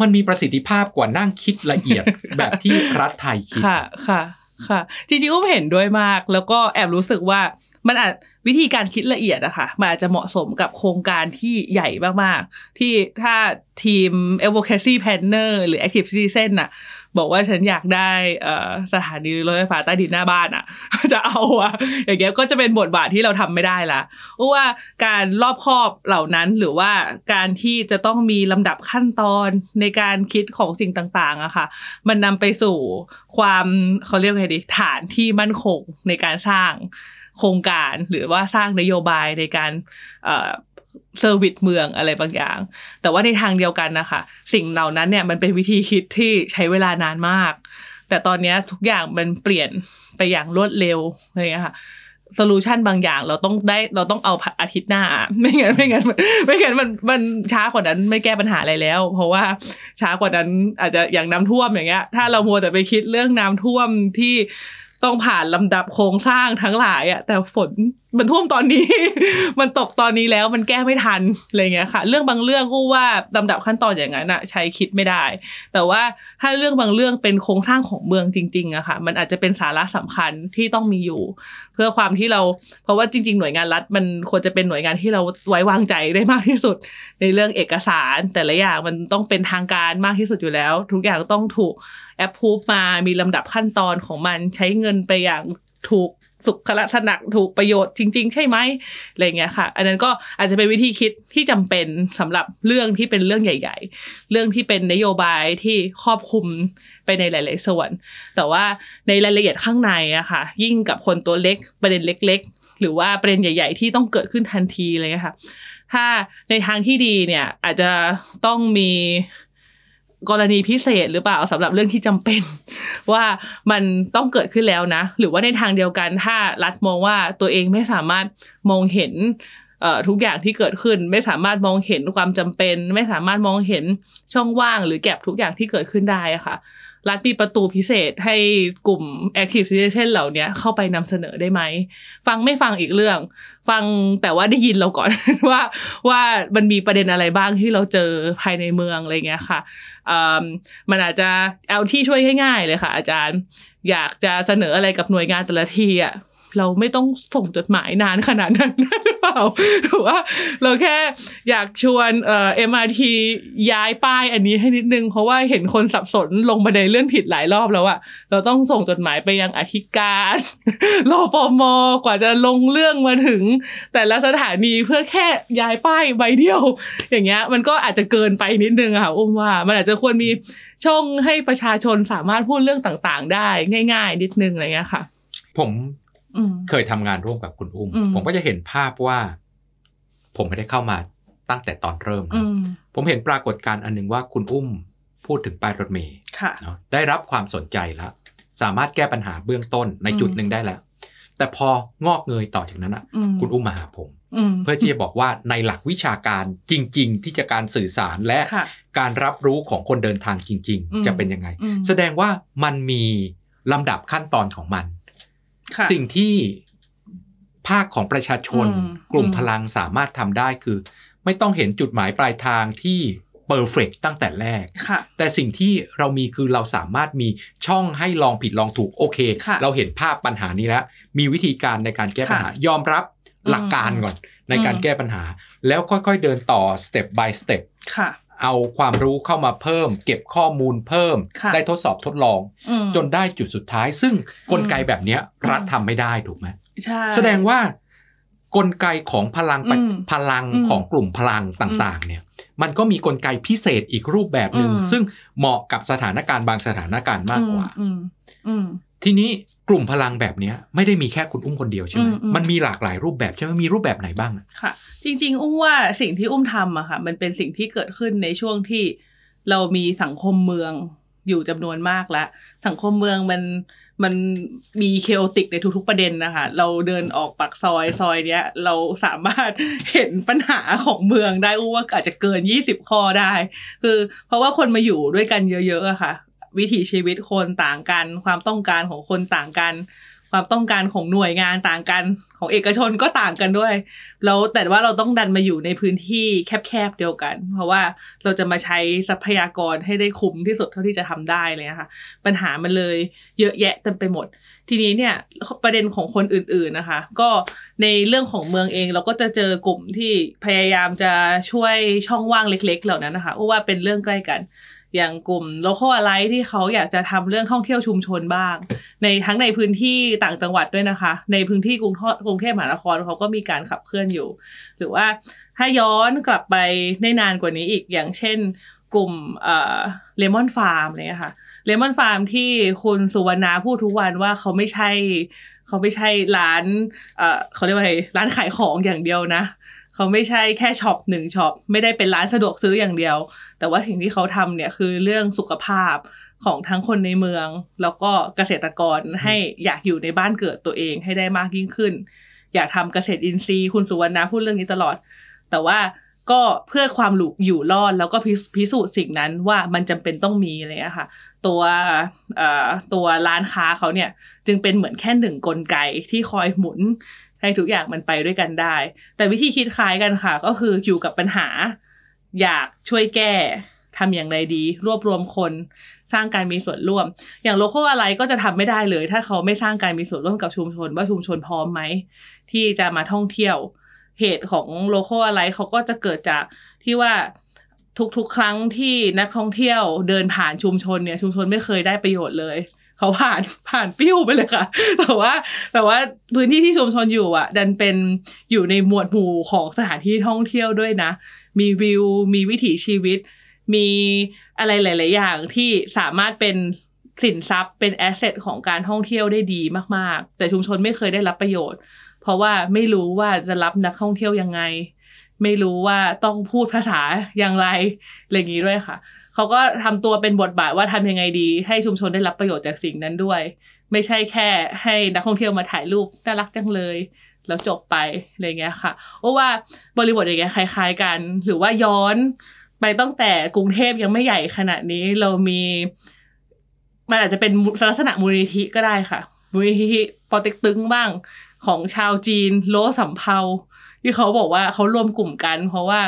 มันมีประสิทธิภาพกว่านั่งคิดละเอียดแบบที่รัฐไทยคิดค่ะค่ะค่ะจริงๆอุ้มเห็นด้วยมาก แล้วก็แอบรู้สึกว่า มันอาจวิธีการคิดละเอียดอะค่ะมันอาจจะเหมาะสมกับโครงการที่ใหญ่มากๆ ที่ถ้าทีม advocacy planner หรือ active citizen อะบอกว่าฉันอยากได้สถานีรถไฟฟ้าใต้ดินหน้าบ้านอะจะเอาอะอย่างเงี้ยก็จะเป็นบทบาทที่เราทำไม่ได้ละเพราะว่าการรอบคอบเหล่านั้นหรือว่าการที่จะต้องมีลำดับขั้นตอนในการคิดของสิ่งต่างๆอะค่ะ มันนำไปสู่ความเขาเรียกไงดีฐานที่มั่นคงในการสร้าง โครงการหรือว่าสร้างนโยบายในการ service เมืองอะไรบางอย่าง แต่ว่าในทางเดียวกันนะคะ สิ่งเหล่านั้นเนี่ยมันเป็นวิธีคิดที่ใช้เวลานานมาก แต่ตอนนี้ทุกอย่างมันเปลี่ยนไปอย่างรวดเร็วอะไรอย่างเงี้ยค่ะโซลูชันบางอย่างเราต้องได้เราต้องเอาอาทิตย์หน้า ไม่งั้นไม่งั้นไม่งั้นมันมันช้ากว่านั้นไม่แก้ปัญหาอะไรแล้ว เพราะว่าช้ากว่านั้นอาจจะอย่างน้ำท่วมอย่างเงี้ย ถ้าเรามัวแต่ไปคิดเรื่องน้ำท่วมที่ ต้องผ่านลำดับโครงสร้างทั้งหลายอะแต่ฝนมันท่วมตอนนี้ มันตกตอนนี้แล้วมันแก้ไม่ทันอะไรเงี้ยค่ะ เรื่องบางเรื่องกูว่าลำดับขั้นตอนอย่างนั้นอะใช้คิดไม่ได้ แต่ว่าถ้าเรื่องบางเรื่องเป็นโครงสร้างของเมืองจริงๆอะค่ะ มันอาจจะเป็นสาระสำคัญที่ต้องมีอยู่ เพื่อความที่เรา เพราะว่าจริง ๆ หน่วยงานรัฐมันควรจะเป็นหน่วยงานที่เราไว้วางใจได้มากที่สุด ในเรื่องเอกสาร แต่ละอย่างมันต้องเป็นทางการมากที่สุดอยู่แล้ว ทุกอย่างต้องถูก แอปพูฟมามีลำดับขั้นตอนของมันใช้เงินไปอย่างถูกสุขลักษณะถูกประโยชน์จริง ๆ ใช่ไหมอะไรเงี้ยค่ะ อันนั้นก็อาจจะเป็นวิธีคิดที่จำเป็นสำหรับเรื่องที่เป็นเรื่องใหญ่ ๆ เรื่องที่เป็นนโยบายที่ครอบคลุมไปในหลาย ๆ ส่วน แต่ว่าในรายละเอียดข้างในอะค่ะ ยิ่งกับคนตัวเล็กประเด็นเล็ก ๆ หรือว่าประเด็นใหญ่ ๆ ที่ต้องเกิดขึ้นทันทีอะไรเลยค่ะ ถ้าในทางที่ดีเนี่ยอาจจะต้องมี กรณีพิเศษหรือเปล่าสำหรับเรื่องที่จำเป็น ว่ามันต้องเกิดขึ้นแล้วนะ หรือว่าในทางเดียวกันถ้ารัฐมองว่าตัวเองไม่สามารถมองเห็นทุกอย่างที่เกิดขึ้นไม่สามารถมองเห็นความจำเป็น ไม่สามารถมองเห็นช่องว่างหรือแก็บทุกอย่างที่เกิดขึ้นได้อะค่ะ รัฐมีประตูพิเศษให้กลุ่ม active citizen เหล่านี้เข้าไปนำเสนอได้ไหม ฟังไม่ฟังอีกเรื่อง ฟังแต่ว่าได้ยินเราก่อน ว่าว่ามันมีประเด็นอะไรบ้างที่เราเจอภายในเมืองอะไรเงี้ยค่ะมันอาจจะเอาที่ช่วยง่ายๆเลยค่ะ อาจารย์ อยากจะเสนออะไรกับหน่วยงานแต่ละทีอะ เราไม่ต้องส่งจดหมายนานขนาดนั้นหรือเปล่าหรือว่าเราแค่อยากชวนเอ่อ MRT ย้ายป้ายอันนี้ให้นิดนึง เพราะว่าเห็นคนสับสนลงบันไดเลื่อนผิดหลายรอบแล้วอะเราต้องส่งจดหมายไปยังอธิการรอปมกว่าจะลงเรื่องมาถึง แต่ละสถานีเพื่อแค่ย้ายป้ายใบเดียว อย่างเงี้ย มันก็อาจจะเกินไปนิดนึงอะค่ะอุ้มว่า มันอาจจะควรมีช่องให้ประชาชนสามารถพูดเรื่องต่างๆ ได้ง่าย ๆ นิดนึงอะไรเงี้ยค่ะ ผม เคยทำงานร่วมกับคุณอุ้ม ผมก็จะเห็นภาพว่า ผมไม่ได้เข้ามาตั้งแต่ตอนเริ่มนะผมเห็นปรากฏการณ์อันหนึ่งว่าคุณอุ้มพูดถึงป้ายรถเมย์ได้รับความสนใจแล้ว สามารถแก้ปัญหาเบื้องต้นในจุดหนึ่งได้แล้ว แต่พองอกเงยต่อจากนั้นอะ คุณอุ้มมาหาผม เพื่อที่จะบอกว่าในหลักวิชาการจริง ๆ ที่จะการสื่อสารและการรับรู้ของคนเดินทางจริง ๆ จะเป็นยังไง แสดงว่ามันมีลำดับขั้นตอนของมัน สิ่งที่ภาคของประชาชนกลุ่มพลังสามารถทำได้คือ ไม่ต้องเห็นจุดหมายปลายทางที่เปอร์เฟกตั้งแต่แรก แต่สิ่งที่เรามีคือเราสามารถมีช่องให้ลองผิดลองถูกโอเค เราเห็นภาพปัญหานี้แล้ว มีวิธีการในการแก้ปัญหายอมรับหลักการก่อนในการแก้ปัญหา แล้วค่อยๆเดินต่อสเต็ป by สเต็ป เอาความรู้เข้ามาเพิ่ม เก็บข้อมูลเพิ่ม ได้ทดสอบทดลอง จนได้จุดสุดท้าย ซึ่งกลไกแบบนี้รัฐทำไม่ได้ถูกไหมแสดงว่ากลไกของพลังพลังของกลุ่มพลังต่างๆ เนี่ยมันก็มีกลไกพิเศษอีกรูปแบบหนึ่งซึ่งเหมาะกับสถานการณ์บางสถานการณ์มากกว่า ทีนี้กลุ่มพลังแบบนี้ไม่ได้มีแค่คุณอุ้มคนเดียวใช่ไหมมันมีหลากหลายรูปแบบใช่ไหมมีรูปแบบไหนบ้างค่ะ จริง ๆ อุ้มว่าสิ่งที่อุ้มทำอะค่ะ มันเป็นสิ่งที่เกิดขึ้นในช่วงที่เรามีสังคมเมืองอยู่จำนวนมากแล้ว สังคมเมืองมันมันมีเคโอติกในทุกๆประเด็นนะคะ เราเดินออกปากซอยซอยเนี้ย เราสามารถเห็นปัญหาของเมืองได้ว่าอาจจะเกินยี่สิบข้อได้ คือ เพราะว่าคนมาอยู่ด้วยกันเยอะๆอะค่ะ วิถีชีวิตคนต่างกัน ความต้องการของคนต่างกัน ความต้องการของหน่วยงานต่างกัน ของเอกชนก็ต่างกันด้วยแล้วแต่ว่าเราต้องดันมาอยู่ในพื้นที่แคบๆเดียวกัน เพราะว่าเราจะมาใช้ทรัพยากรให้ได้คุ้มที่สุดเท่าที่จะทำได้เลยนะคะปัญหามันเลยเยอะแยะเต็มไปหมด ทีนี้เนี่ยประเด็นของคนอื่น ๆนะคะ ก็ในเรื่องของเมืองเองเราก็จะเจอกลุ่มที่พยายามจะช่วยช่องว่างเล็ก ๆ เหล่านั้นนะคะว่าเป็นเรื่องใกล้กัน อย่างกลุ่ม local alike ที่เขาอยากจะทำเรื่องท่องเที่ยวชุมชนบ้าง ในทั้งในพื้นที่ต่างจังหวัดด้วยนะคะ ในพื้นที่กรุงกรุงเทพมหานครเขาก็มีการขับเคลื่อนอยู่ หรือว่าถ้าย้อนกลับไปได้นานกว่านี้อีกอย่างเช่น กลุ่มเลมอนฟาร์มเนี่ยค่ะเลมอนฟาร์มที่คุณสุวรรณาพูดทุกวันว่าเขาไม่ใช่เขาไม่ใช่ร้าน เอ่อเขาเรียกว่าไรร้านขายของอย่างเดียวนะ เขาไม่ใช่แค่ shop หนึ่ง shop ไม่ได้เป็นร้านสะดวกซื้ออย่างเดียว แต่ว่าสิ่งที่เขาทำเนี่ยคือเรื่องสุขภาพของทั้งคนในเมือง แล้วก็เกษตรกรให้อยากอยู่ในบ้านเกิดตัวเองให้ได้มากยิ่งขึ้น อยากทำเกษตรอินทรีย์คุณสุวรรณพูดเรื่องนี้ตลอด แต่ว่าก็เพื่อความหลุอยู่รอด แล้วก็พิสูจน์สิ่งนั้นว่ามันจำเป็นต้องมีอะไรอะค่ะ ตัวตัวร้านค้าเขาเนี่ยจึงเป็นเหมือนแค่หนึ่งกลไกที่คอยหมุน ให้ทุกอย่างมันไปด้วยกันได้ แต่วิธีคิดคล้ายกันค่ะ ก็คืออยู่กับปัญหา อยากช่วยแก้ทำอย่างไรดี รวบรวมคนสร้างการมีส่วนร่วม อย่างโลโก้อะไรก็จะทำไม่ได้เลย ถ้าเขาไม่สร้างการมีส่วนร่วมกับชุมชน ว่าชุมชนพร้อมไหมที่จะมาท่องเที่ยว เหตุของโลโก้อะไรเขาก็จะเกิดจากที่ว่าทุกๆ ครั้งที่นักท่องเที่ยวเดินผ่านชุมชนเนี่ยชุมชนไม่เคยได้ประโยชน์เลย เขาผ่านผ่านปิ้วไปเลยค่ะ แต่ว่าแต่ว่าพื้นที่ที่ชุมชนอยู่อะ ดันเป็นอยู่ในหมวดหมู่ของสถานที่ท่องเที่ยวด้วยนะ มีวิว มีวิถีชีวิต มีอะไรหลาย ๆ อย่างที่สามารถเป็นสินทรัพย์เป็นแอสเซทของการท่องเที่ยวได้ดีมาก ๆ แต่ชุมชนไม่เคยได้รับประโยชน์ เพราะว่าไม่รู้ว่าจะรับนักท่องเที่ยวยังไง ไม่รู้ว่าต้องพูดภาษาอย่างไรอะไรอย่างนี้ด้วยค่ะ เขาก็ทำตัวเป็นบทบาทว่าทำยังไงดี ให้ชุมชนได้รับประโยชน์จากสิ่งนั้นด้วย ไม่ใช่แค่ให้นักท่องเที่ยวมาถ่ายรูปน่ารักจังเลยแล้วจบไปอะไรเงี้ยค่ะเพราะว่าบริบทอย่างเงี้ยคล้าย ๆ กัน หรือว่าย้อนไปตั้งแต่กรุงเทพยังไม่ใหญ่ขนาดนี้เรามีมันอาจจะเป็นลักษณะมูลนิธิก็ได้ค่ะมูลนิธิปอเต็กตึงบ้างของชาวจีนโลสำเภาที่เขาบอกว่าเขารวมกลุ่มกัน เพราะว่า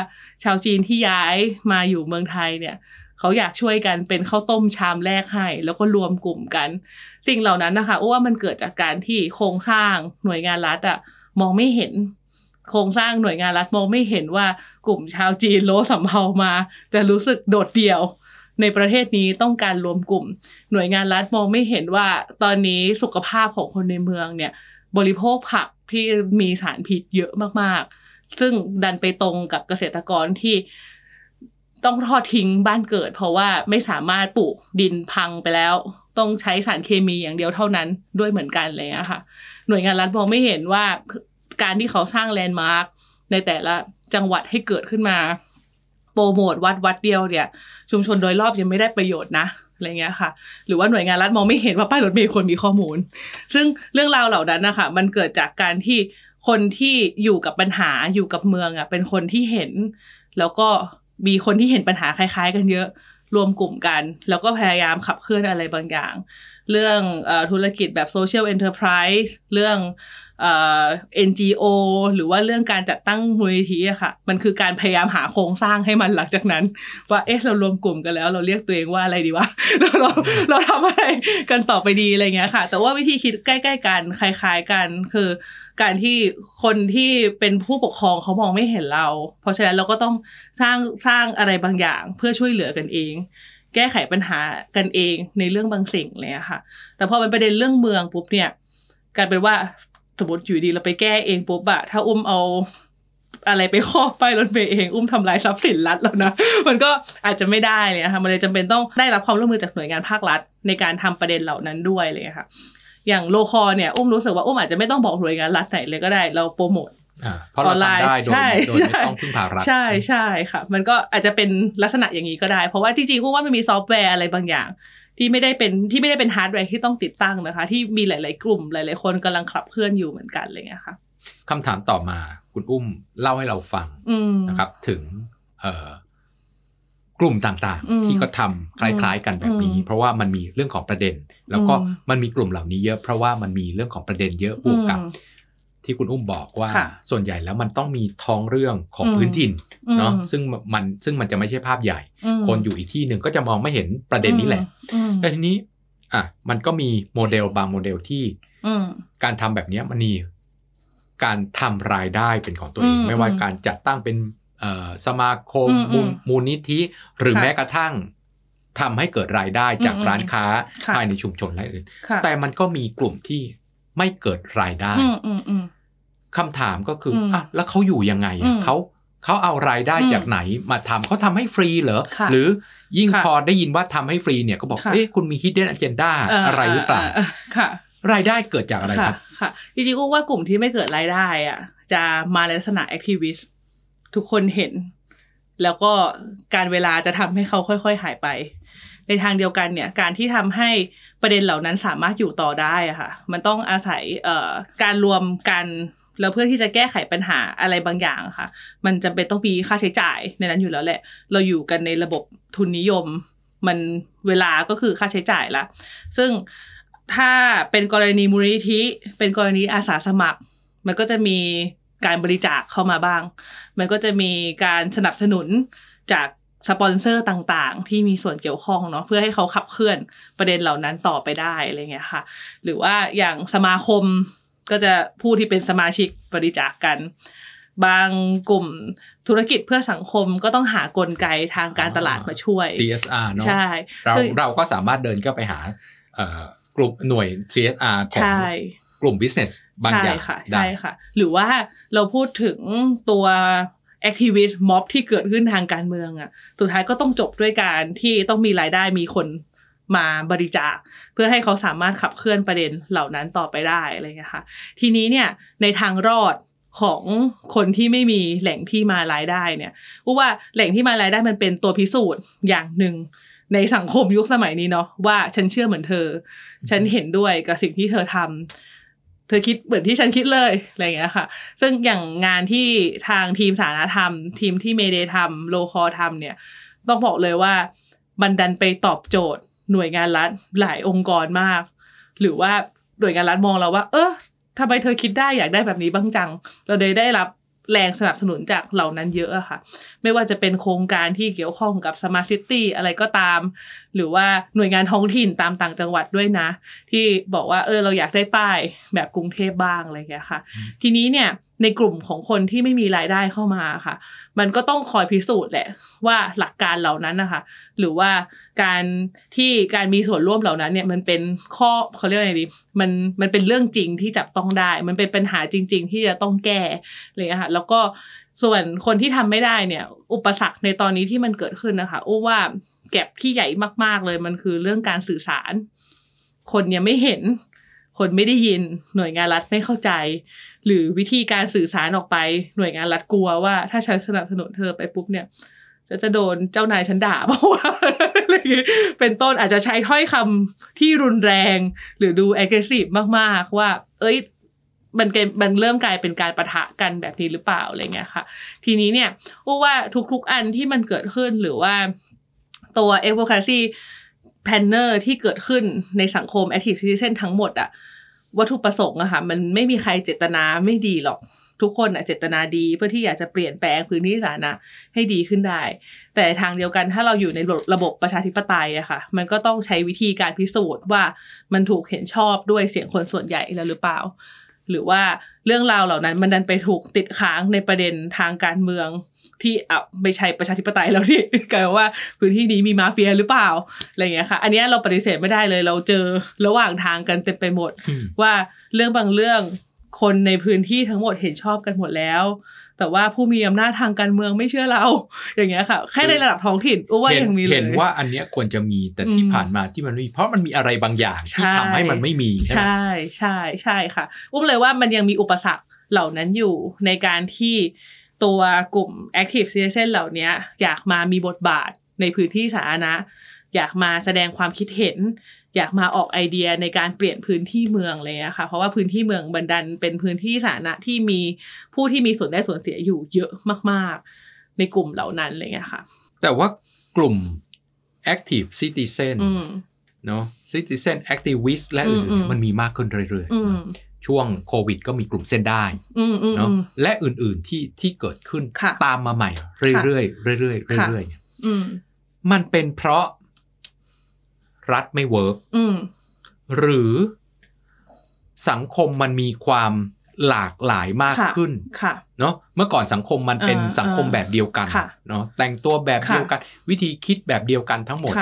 ชาวจีนที่ย้ายมาอยู่เมืองไทยเนี่ย เขาอยากช่วยกันเป็นข้าวต้มชามแรกให้ แล้วก็รวมกลุ่มกัน สิ่งเหล่านั้นนะคะโอ้ว่ามันเกิดจากการที่โครงสร้างหน่วยงานรัฐอะมองไม่เห็น โครงสร้างหน่วยงานรัฐมองไม่เห็นว่ากลุ่มชาวจีนโลสำเภามา จะรู้สึกโดดเดี่ยว ในประเทศนี้ต้องการรวมกลุ่ม หน่วยงานรัฐมองไม่เห็นว่าตอนนี้สุขภาพของคนในเมืองเนี่ย บริโภคผักที่มีสารพิษเยอะมากๆ ซึ่งดันไปตรงกับเกษตรกรที่ ต้องทอดทิ้งบ้านเกิด เพราะว่าไม่สามารถปลูกดินพังไปแล้ว ต้องใช้สารเคมีอย่างเดียวเท่านั้นด้วยเหมือนกันเลยอะค่ะหน่วยงานรัฐมองไม่เห็นว่าการที่เขาสร้างแลนด์มาร์คในแต่ละจังหวัดให้เกิดขึ้นมา โปรโมทวัดวัดเดียวเนี่ย ชุมชนโดยรอบยังไม่ได้ประโยชน์นะอะไรเงี้ยค่ะ หรือว่าหน่วยงานรัฐมองไม่เห็นว่าป้ายรถเมล์ควรมีข้อมูล ซึ่งเรื่องราวเหล่านั้นนะคะมันเกิดจากการที่คนที่อยู่กับปัญหาอยู่กับเมืองอะเป็นคนที่เห็น แล้วก็ มีคนที่เห็นปัญหาคล้าย ๆ กันเยอะรวมกลุ่มกัน แล้วก็พยายามขับเคลื่อนอะไรบางอย่าง เรื่องอธุรกิจแบบ social enterpriseส์เรื่อง เอ่อ NGO หรือว่าเรื่องการจัดตั้งมูลนิธิอะค่ะ มันคือการพยายามหาโครงสร้างให้มันหลังจากนั้น ว่าเอ๊ะเรารวมกลุ่มกันแล้ว เราเรียกตัวเองว่าอะไรดีวะเราเราเราทำอะไรกันต่อไปดีอะไรเงี้ยค่ะ แต่ว่าวิธีคิดใกล้ ๆ กันคล้าย ๆ กันคือ การที่คนที่เป็นผู้ปกครองเขามองไม่เห็นเรา เพราะฉะนั้นเราก็ต้องสร้างสร้างอะไรบางอย่างเพื่อช่วยเหลือกันเองแก้ไขปัญหากันเองในเรื่องบางสิ่งเลยอะค่ะ แต่พอเป็นประเด็นเรื่องเมืองปุ๊บเนี่ยกลายเป็นว่า มมติอยู่ดีเราไปแก้เองปุ๊บอะถ้าอุ้มเอาอะไรไปครอบป้ายรถเมย์เองอุ้มทำลายทรัพย์สินรัฐแล้วนะ มันก็อาจจะไม่ได้เลยนะคะมันเลยจำเป็นต้องได้รับความร่วมมือจากหน่วยงานภาครัฐ ในการทำประเด็นเหล่านั้นด้วยเลยค่ะ อย่างโลคอเนี่ยอุ้มรู้สึกว่าอุ้มอาจจะไม่ต้องบอกหน่วยงานรัฐไหนเลยก็ได้ เราโปรโมทอ่าเพราะเราออนไลน์ทำได้โดยใช่โดยไม่ใช่ต้องพึ่งพารัฐใช่ใช่ค่ะ มันก็อาจจะเป็นลักษณะอย่างนี้ก็ได้ เพราะว่าจริงๆก็ว่ามันมีซอฟต์แวร์อะไรบางอย่าง ที่ไม่ได้เป็นที่ไม่ได้เป็นฮาร์ดแวร์ที่ต้องติดตั้งนะคะ ที่มีหลาย ๆ กลุ่มหลาย ๆ คนกำลังขับเคลื่อนอยู่เหมือนกันอะไรเงี้ยค่ะคำถามต่อมาคุณอุ้มเล่าให้เราฟังอืมนะครับ ถึงเอ่อกลุ่มต่างอืมๆที่ก็ทำคล้าย ๆ กันแบบนี้อืมเพราะว่ามันมีเรื่องของประเด็น แล้วก็อืมมันมีกลุ่มเหล่านี้เยอะ เพราะว่ามันมีเรื่องของประเด็นเยอะบวกกับอืม ที่คุณอุ้มบอกว่าค่ะส่วนใหญ่แล้วมันต้องมีท้องเรื่องของอืมพื้นถิ่นเนาะอืมซึ่งมันซึ่งมันจะไม่ใช่ภาพใหญ่อืมคนอยู่อีกที่หนึ่งก็จะมองไม่เห็นประเด็นนี้แหละอืมแต่ทีนี้อะมันก็มีโมเดลบางโมเดลที่อืมการทำแบบเนี้ยมันมีการทำรายได้เป็นของตัวเองอืมไม่ว่าอืมการจัดตั้งเป็นเอ่อสมาคมอืมอืมูลมมูลนิธิ หรือค่ะแม้กระทั่งทำให้เกิดรายได้จากอืมอืมร้านค้าค่ะภายในชุมชนและอื่นค่ะแต่มันก็มีกลุ่มที่ ไม่เกิดรายได้อืมอืมอืมคำถามก็คือมอะแล้วเขาอยู่ยังไงอือะมเขาเขาเอารายได้อืมจากไหนมาทำเขาทำให้ฟรีเหรอค่ะหรือยิ่งค่ะพอได้ยินว่าทำให้ฟรีเนี่ยก็บอกค่ะเอ๊ะคุณมี hidden agenda อะไรหรือเปล่าค่ะรายได้เกิดจากอะไรครับ ค่ะ จริงๆก็ว่ากลุ่มที่ไม่เกิดรายได้อะ จะมาในลักษณะแอคทิวิสต์ทุกคนเห็น แล้วก็การเวลาจะทำให้เขาค่อย ๆ หายไป ในทางเดียวกันเนี่ย การที่ทำให้ ประเด็นเหล่านั้นสามารถอยู่ต่อได้อะค่ะ มันต้องอาศัยการรวมกันแล้วเพื่อที่จะแก้ไขปัญหาอะไรบางอย่างค่ะ มันจำเป็นต้องมีค่าใช้จ่ายในนั้นอยู่แล้วแหละ เราอยู่กันในระบบทุนนิยม มันเวลาก็คือค่าใช้จ่ายละ ซึ่งถ้าเป็นกรณีมูลนิธิ เป็นกรณีอาสาสมัคร มันก็จะมีการบริจาคเข้ามาบ้าง มันก็จะมีการสนับสนุนจาก สปอนเซอร์ต่างๆ ที่มีส่วนเกี่ยวข้องเนาะเพื่อให้เขาขับเคลื่อนประเด็นเหล่านั้นต่อไปได้อะไรเงี้ยค่ะ หรือว่าอย่างสมาคมก็จะผู้ที่เป็นสมาชิกบริจาคกัน บางกลุ่มธุรกิจเพื่อสังคมก็ต้องหากลไกทางการตลาดมาช่วย CSR เนาะใช่เราคือเราก็สามารถเดินเข้าไปหาเอ่อกลุ่มหน่วย CSR ของใช่กลุ่ม business บางใช่อย่างค่ะได้ใช่ค่ะ หรือว่าเราพูดถึงตัว แอคทิวิสต์ม็อบที่เกิดขึ้นทางการเมืองอะ่ะสุดท้ายก็ต้องจบด้วยการที่ต้องมีรายได้มีคนมาบริจาค เพื่อให้เขาสามารถขับเคลื่อนประเด็นเหล่านั้นต่อไปได้อะไรเงี้ยค่ะ ทีนี้เนี่ยในทางรอดของคนที่ไม่มีแหล่งที่มารายได้เนี่ยพูดว่าแหล่งที่มารายได้มันเป็นตัวพิสูจน์อย่างหนึ่งในสังคมยุคสมัยนี้เนาะว่าฉันเชื่อเหมือนเธอ ฉันเห็นด้วยกับสิ่งที่เธอทำเธอคิดเหมือนที่ฉันคิดเลยอะไรอย่างเงี้ยค่ะ ซึ่งอย่างงานที่ทางทีมสาธารณธรรม ทีมที่ Mayday ทำ local ทำเนี่ย ต้องบอกเลยว่ามันดันไปตอบโจทย์หน่วยงานรัฐหลายองค์กรมาก หรือว่าหน่วยงานรัฐมองเราว่า เออทำไมเธอคิดได้อยากได้แบบนี้บ้างจัง เราได้ได้รับ แรงสนับสนุนจากเหล่านั้นเยอะอะค่ะ ไม่ว่าจะเป็นโครงการที่เกี่ยวข้องกับ smart city อะไรก็ตาม หรือว่าหน่วยงานท้องถิ่นตามต่างจังหวัดด้วยนะ ที่บอกว่าเออเราอยากได้ป้ายแบบกรุงเทพบ้างอะไรอย่างเงี้ยค่ะ ทีนี้เนี่ย ในกลุ่มของคนที่ไม่มีรายได้เข้ามาค่ะ มันก็ต้องคอยพิสูจน์แหละว่าหลักการเหล่านั้นนะคะ หรือว่าการที่การมีส่วนร่วมเหล่านั้นเนี่ยมันเป็นข้อเขาเรียกว่าไงดีมันมันเป็นเรื่องจริงที่จับต้องได้ มันเป็นปัญหาจริง ๆ ที่จะต้องแก้อะไรอย่างเงี้ยค่ะแล้วก็ส่วนคนที่ทำไม่ได้เนี่ย อุปสรรคในตอนนี้ที่มันเกิดขึ้นนะคะอ้ว่าแก็บที่ใหญ่มาก ๆ เลยมันคือเรื่องการสื่อสาร คนยังไม่เห็น คนไม่ได้ยินหน่วยงานรัฐไม่เข้าใจ หรือวิธีการสื่อสารออกไปหน่วยงานรัฐกลัวว่า ถ้าฉันสนับสนุนเธอไปปุ๊บเนี่ยจะจะโดนเจ้านายฉันด่าเพราะว่าอะไรอย่างงี้เป็นต้นอาจจะใช้ถ้อยคำที่รุนแรง หรือดู aggressive มากๆ ว่า เอ้ยมันเกมันเริ่มกลายเป็นการประทะกันแบบนี้หรือเปล่าอะไรเงี้ยค่ะ ทีนี้เนี่ยอู้ว่าทุกๆอันที่มันเกิดขึ้นหรือว่าตัว advocacy planner ที่เกิดขึ้นในสังคม active citizen ทั้งหมดอะ วัตถุประสงค์อะค่ะมันไม่มีใครเจตนาไม่ดีหรอกทุกคนอะเจตนาดีเพื่อที่อยากจะเปลี่ยนแปลงพื้นที่สาธารณะให้ดีขึ้นได้ แต่ทางเดียวกันถ้าเราอยู่ในระบบประชาธิปไตยอะค่ะ มันก็ต้องใช้วิธีการพิสูจน์ว่ามันถูกเห็นชอบด้วยเสียงคนส่วนใหญ่แล้วหรือเปล่า หรือว่าเรื่องราวเหล่านั้นมันดันไปถูกติดค้างในประเด็นทางการเมือง ที่อะไม่ใช่ประชาธิปไตยแล้วที่กลายว่าพื้นที่นี้มีมาเฟียหรือเปล่าอะไรอย่างเงี้ยค่ะ อันเนี้ยเราปฏิเสธไม่ได้เลย เราเจอระหว่างทางกันเต็มไปหมดอืมว่าเรื่องบางเรื่องคนในพื้นที่ทั้งหมดเห็นชอบกันหมดแล้ว แต่ว่าผู้มีอำนาจทางการเมืองไม่เชื่อเรา อย่างเงี้ยค่ะ แค่ในระดับท้องถิ่นอุ้ว่าเห็นยังมีเลยเห็นว่าอันเนี้ยควรจะมีแต่ที่อืมผ่านมาที่มันไม่มี เพราะมันมีอะไรบางอย่างที่ใช่ทำให้มันไม่มีใช่ไหมใช่ใช่ใช่ค่ะอุ้มเลยว่ามันยังมีอุปสรรคเหล่านั้นอยู่ในการที่ ตัวกลุ่ม Active Citizen เหล่านี้อยากมามีบทบาทในพื้นที่สาธารณะ อยากมาแสดงความคิดเห็น อยากมาออกไอเดียในการเปลี่ยนพื้นที่เมืองอะไรเลยนะคะเพราะว่าพื้นที่เมืองบันดันเป็นพื้นที่สาธารณะที่มีผู้ที่มีส่วนได้ส่วนเสียอยู่เยอะมาก ๆ ในกลุ่มเหล่านั้นอะไรเลยค่ะแต่ว่ากลุ่ม active citizen อืมเนาะ citizen activist และอือื่มอืนมๆมันมีมากขึ้นเรื่อยอืมๆ ช่วงโควิด ก็มีกลุ่มเส้นได้อืมอืมเนาะอืมและอื่นๆที่ที่เกิดขึ้นค่ะตามมาใหม่ เรื่อยๆเรื่อยๆค่ะเรื่อยๆเนี่ยอืมมันเป็นเพราะรัฐไม่เวิร์กอืมหรือสังคมมันมีความหลากหลายมากค่ะขึ้นค่ะเนาะเมื่อก่อนสังคมมันเป็นเออสังคมเออแบบเดียวกันค่ะเนาะแต่งตัวแบบค่ะเดียวกัน วิธีคิดแบบเดียวกันทั้งหมด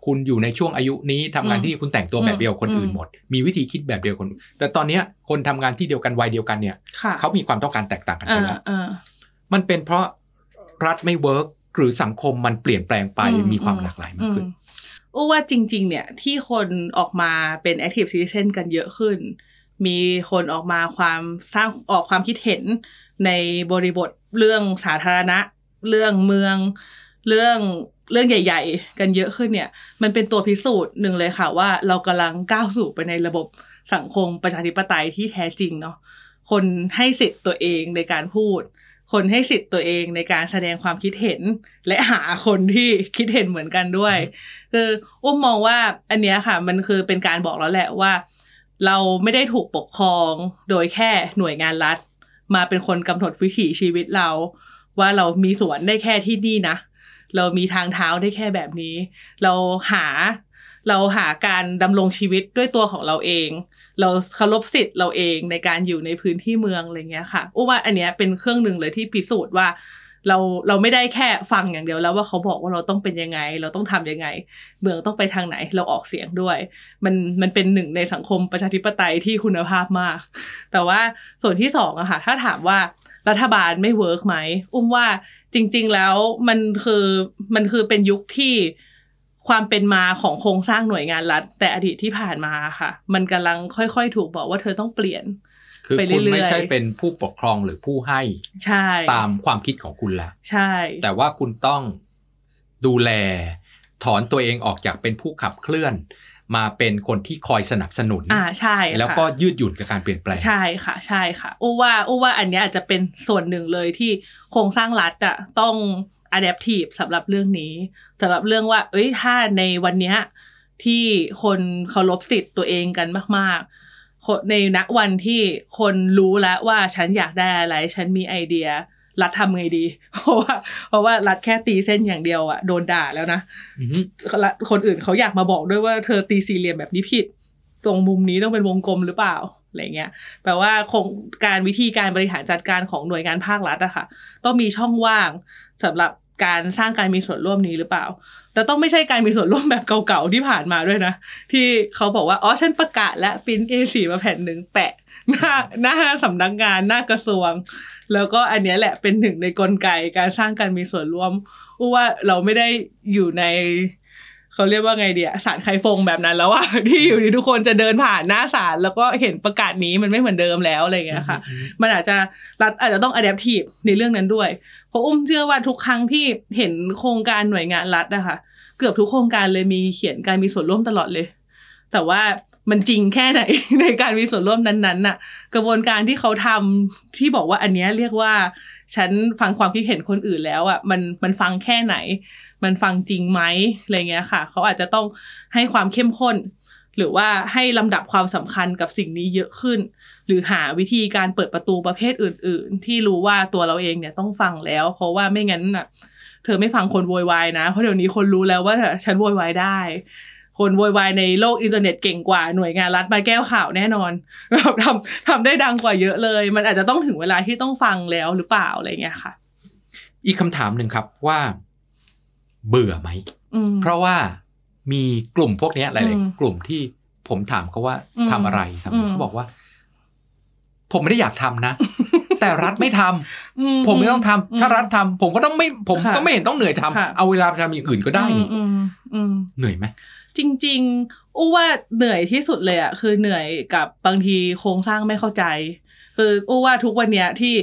ค่ะคุณอยู่ในช่วงอายุนี้ทำงานอืมที่คุณแต่งตัวแบบเดียวกับคนอื่นอืมหมด มีวิธีคิดแบบเดียวคนอื่นแต่ตอนเนี้ยคนทำงานที่เดียวกันวัยเดียวกันเนี่ยค่ะเขามีความต้องการแตกต่างกันเอไปอแล้วเออมันเป็นเพราะรัฐไม่เวิร์กหรือสังคมมันเปลี่ยนแปลงไปอืมมีความหลากหลายมากขึ้นอืมอู้ว่าจริง ๆ เนี่ยที่คนออกมาเป็น active citizen กันเยอะขึ้น มีคนออกมาความสร้างออกความคิดเห็นในบริบทเรื่องสาธารณะ เรื่องเมือง เรื่อง เรื่องใหญ่ ๆ กันเยอะขึ้นเนี่ย มันเป็นตัวพิสูจน์หนึ่งเลยค่ะว่าเรากำลังก้าวสู่ไปในระบบสังคมประชาธิปไตยที่แท้จริงเนาะคนให้สิทธิ์ตัวเองในการพูด คนให้สิทธิ์ตัวเองในการแสดงความคิดเห็น และหาคนที่คิดเห็นเหมือนกันด้วย คืออุ้มมองว่าอันเนี้ยค่ะ มันคือเป็นการบอกแล้วแหละว่า เราไม่ได้ถูกปกครองโดยแค่หน่วยงานรัฐ มาเป็นคนกำหนดวิถีชีวิตเรา ว่าเรามีสวนได้แค่ที่นี่นะ เรามีทางเท้าได้แค่แบบนี้ เราหาเราหาการดำรงชีวิตด้วยตัวของเราเอง เราเคารพสิทธิ์เราเองในการอยู่ในพื้นที่เมืองอะไรเงี้ยค่ะอู้ว่าอันเนี้ยเป็นเครื่องหนึ่งเลยที่พิสูจน์ว่า เราเราไม่ได้แค่ฟังอย่างเดียวแล้วว่าเขาบอกว่าเราต้องเป็นยังไง เราต้องทำยังไง เมืองต้องไปทางไหน เราออกเสียงด้วย มันมันเป็นหนึ่งในสังคมประชาธิปไตยที่คุณภาพมาก แต่ว่าส่วนที่สองอะค่ะถ้าถามว่ารัฐบาลไม่ work ไหมอุ้มว่า จริง ๆ แล้วมันคือมันคือเป็นยุคที่ความเป็นมาของโครงสร้างหน่วยงานรัฐ แต่อดีตที่ผ่านมาค่ะ มันกำลังค่อยๆ ถูกบอกว่าเธอต้องเปลี่ยนคือไปเรื่อยๆคุณไม่ใช่เป็นผู้ปกครองหรือผู้ให้ใช่ตามความคิดของคุณละใช่ แต่ว่าคุณต้องดูแล ถอนตัวเองออกจากเป็นผู้ขับเคลื่อน มาเป็นคนที่คอยสนับสนุนอ่าใช่ค่ะแล้วก็ยืดหยุ่นกับการเปลี่ยนแปลง ใช่ค่ะ ใช่ค่ะอู้ว่าอู้ว่าอันเนี้ยอาจจะเป็นส่วนหนึ่งเลยที่โครงสร้างรัฐอะต้อง adaptive สำหรับเรื่องนี้สำหรับเรื่องว่า เอ้ยถ้าในวันเนี้ยที่คนเคารพสิทธิ์ตัวเองกันมากๆคนในณวันที่คนรู้แล้วว่าฉันอยากได้อะไร ฉันมีไอเดีย รัฐทำไงดี เพราะว่าเพราะว่ารัฐแค่ตีเส้นอย่างเดียวอะโดนด่าแล้วนะอือฮึละคนอื่นเขาอยากมาบอกด้วยว่าเธอตีสี่เหลี่ยมแบบนี้ผิด ตรงมุมนี้ต้องเป็นวงกลมหรือเปล่าอะไรเงี้ยแปลว่าโครงการวิธีการบริหารจัดการของหน่วยงานภาครัฐอะค่ะ ต้องมีช่องว่างสำหรับการสร้างการมีส่วนร่วมนี้หรือเปล่า แต่ต้องไม่ใช่การมีส่วนร่วมแบบเก่าๆที่ผ่านมาด้วยนะ ที่เขาบอกว่า อ๋อ ฉันประกาศและปริ้น A4 มาแผ่นหนึ่งแปะ หน้าหน้าสำนักงานหน้ากระทรวง แล้วก็อันเนี้ยแหละเป็นหนึ่งในกลไกการสร้างการมีส่วนร่วมอู้ว่าเราไม่ได้อยู่ในเขาเรียกว่าไงเดียสารไคฟงแบบนั้นแล้วอะที่อยู่ดีทุกคนจะเดินผ่านหน้าศาลแล้วก็เห็นประกาศนี้มันไม่เหมือนเดิมแล้วอะไรอย่างเงี้ยค่ะ มันอาจจะรัฐอาจจะต้อง adaptive ในเรื่องนั้นด้วย เพราะอุ้มเชื่อว่าทุกครั้งที่เห็นโครงการหน่วยงานรัฐนะคะเกือบทุกโครงการเลยมีเขียนการมีส่วนร่วมตลอดเลย แต่ว่ามันจริงแค่ไหนในการมีส่วนร่วมนั้นๆน่ะ กระบวนการที่เขาทำที่บอกว่าอันเนี้ยเรียกว่า ฉันฟังความคิดเห็นคนอื่นแล้วอะมันมันฟังแค่ไหน มันฟังจริงไหมอะไรเงี้ยค่ะ เขาอาจจะต้องให้ความเข้มข้น หรือว่าให้ลำดับความสำคัญกับสิ่งนี้เยอะขึ้น หรือหาวิธีการเปิดประตูประเภทอื่น ๆ ที่รู้ว่าตัวเราเองเนี่ยต้องฟังแล้ว เพราะว่าไม่งั้นน่ะเธอไม่ฟังคนโวยวายนะ เพราะเดี๋ยวนี้คนรู้แล้วว่าฉันโวยวายได้ คนโวยวายในโลกอินเทอร์เน็ตเก่งกว่าหน่วยงานรัฐมาแก้วข่าวแน่นอนแบบทำทำได้ดังกว่าเยอะเลย มันอาจจะต้องถึงเวลาที่ต้องฟังแล้วหรือเปล่าอะไรเงี้ยค่ะ อีกคำถามหนึ่งครับว่า เบื่อไหมอืมเพราะว่ามีกลุ่มพวกเนี้ยหอืลายมๆกลุ่มที่ผมถามเขาว่าอืมทำอะไรทำอืมเขาบอกว่า ผมไม่ได้อยากทำนะ แต่รัฐไม่ทำอืผมไม่ต้องทำถ้ารัฐทำผมก็ต้องไม่ ผมค่ะก็ไม่เห็นต้องเหนื่อยทำค่ะเอาเวลาไปทำอย่างอื่นก็ได้นี่อืมอืมอืมเหนื่อยไหม จริง ๆอู้ว่าเหนื่อยที่สุดเลยอะคือเหนื่อยกับบางทีโครงสร้างไม่เข้าใจ คืออู้ว่าทุกวันเนี้ยที่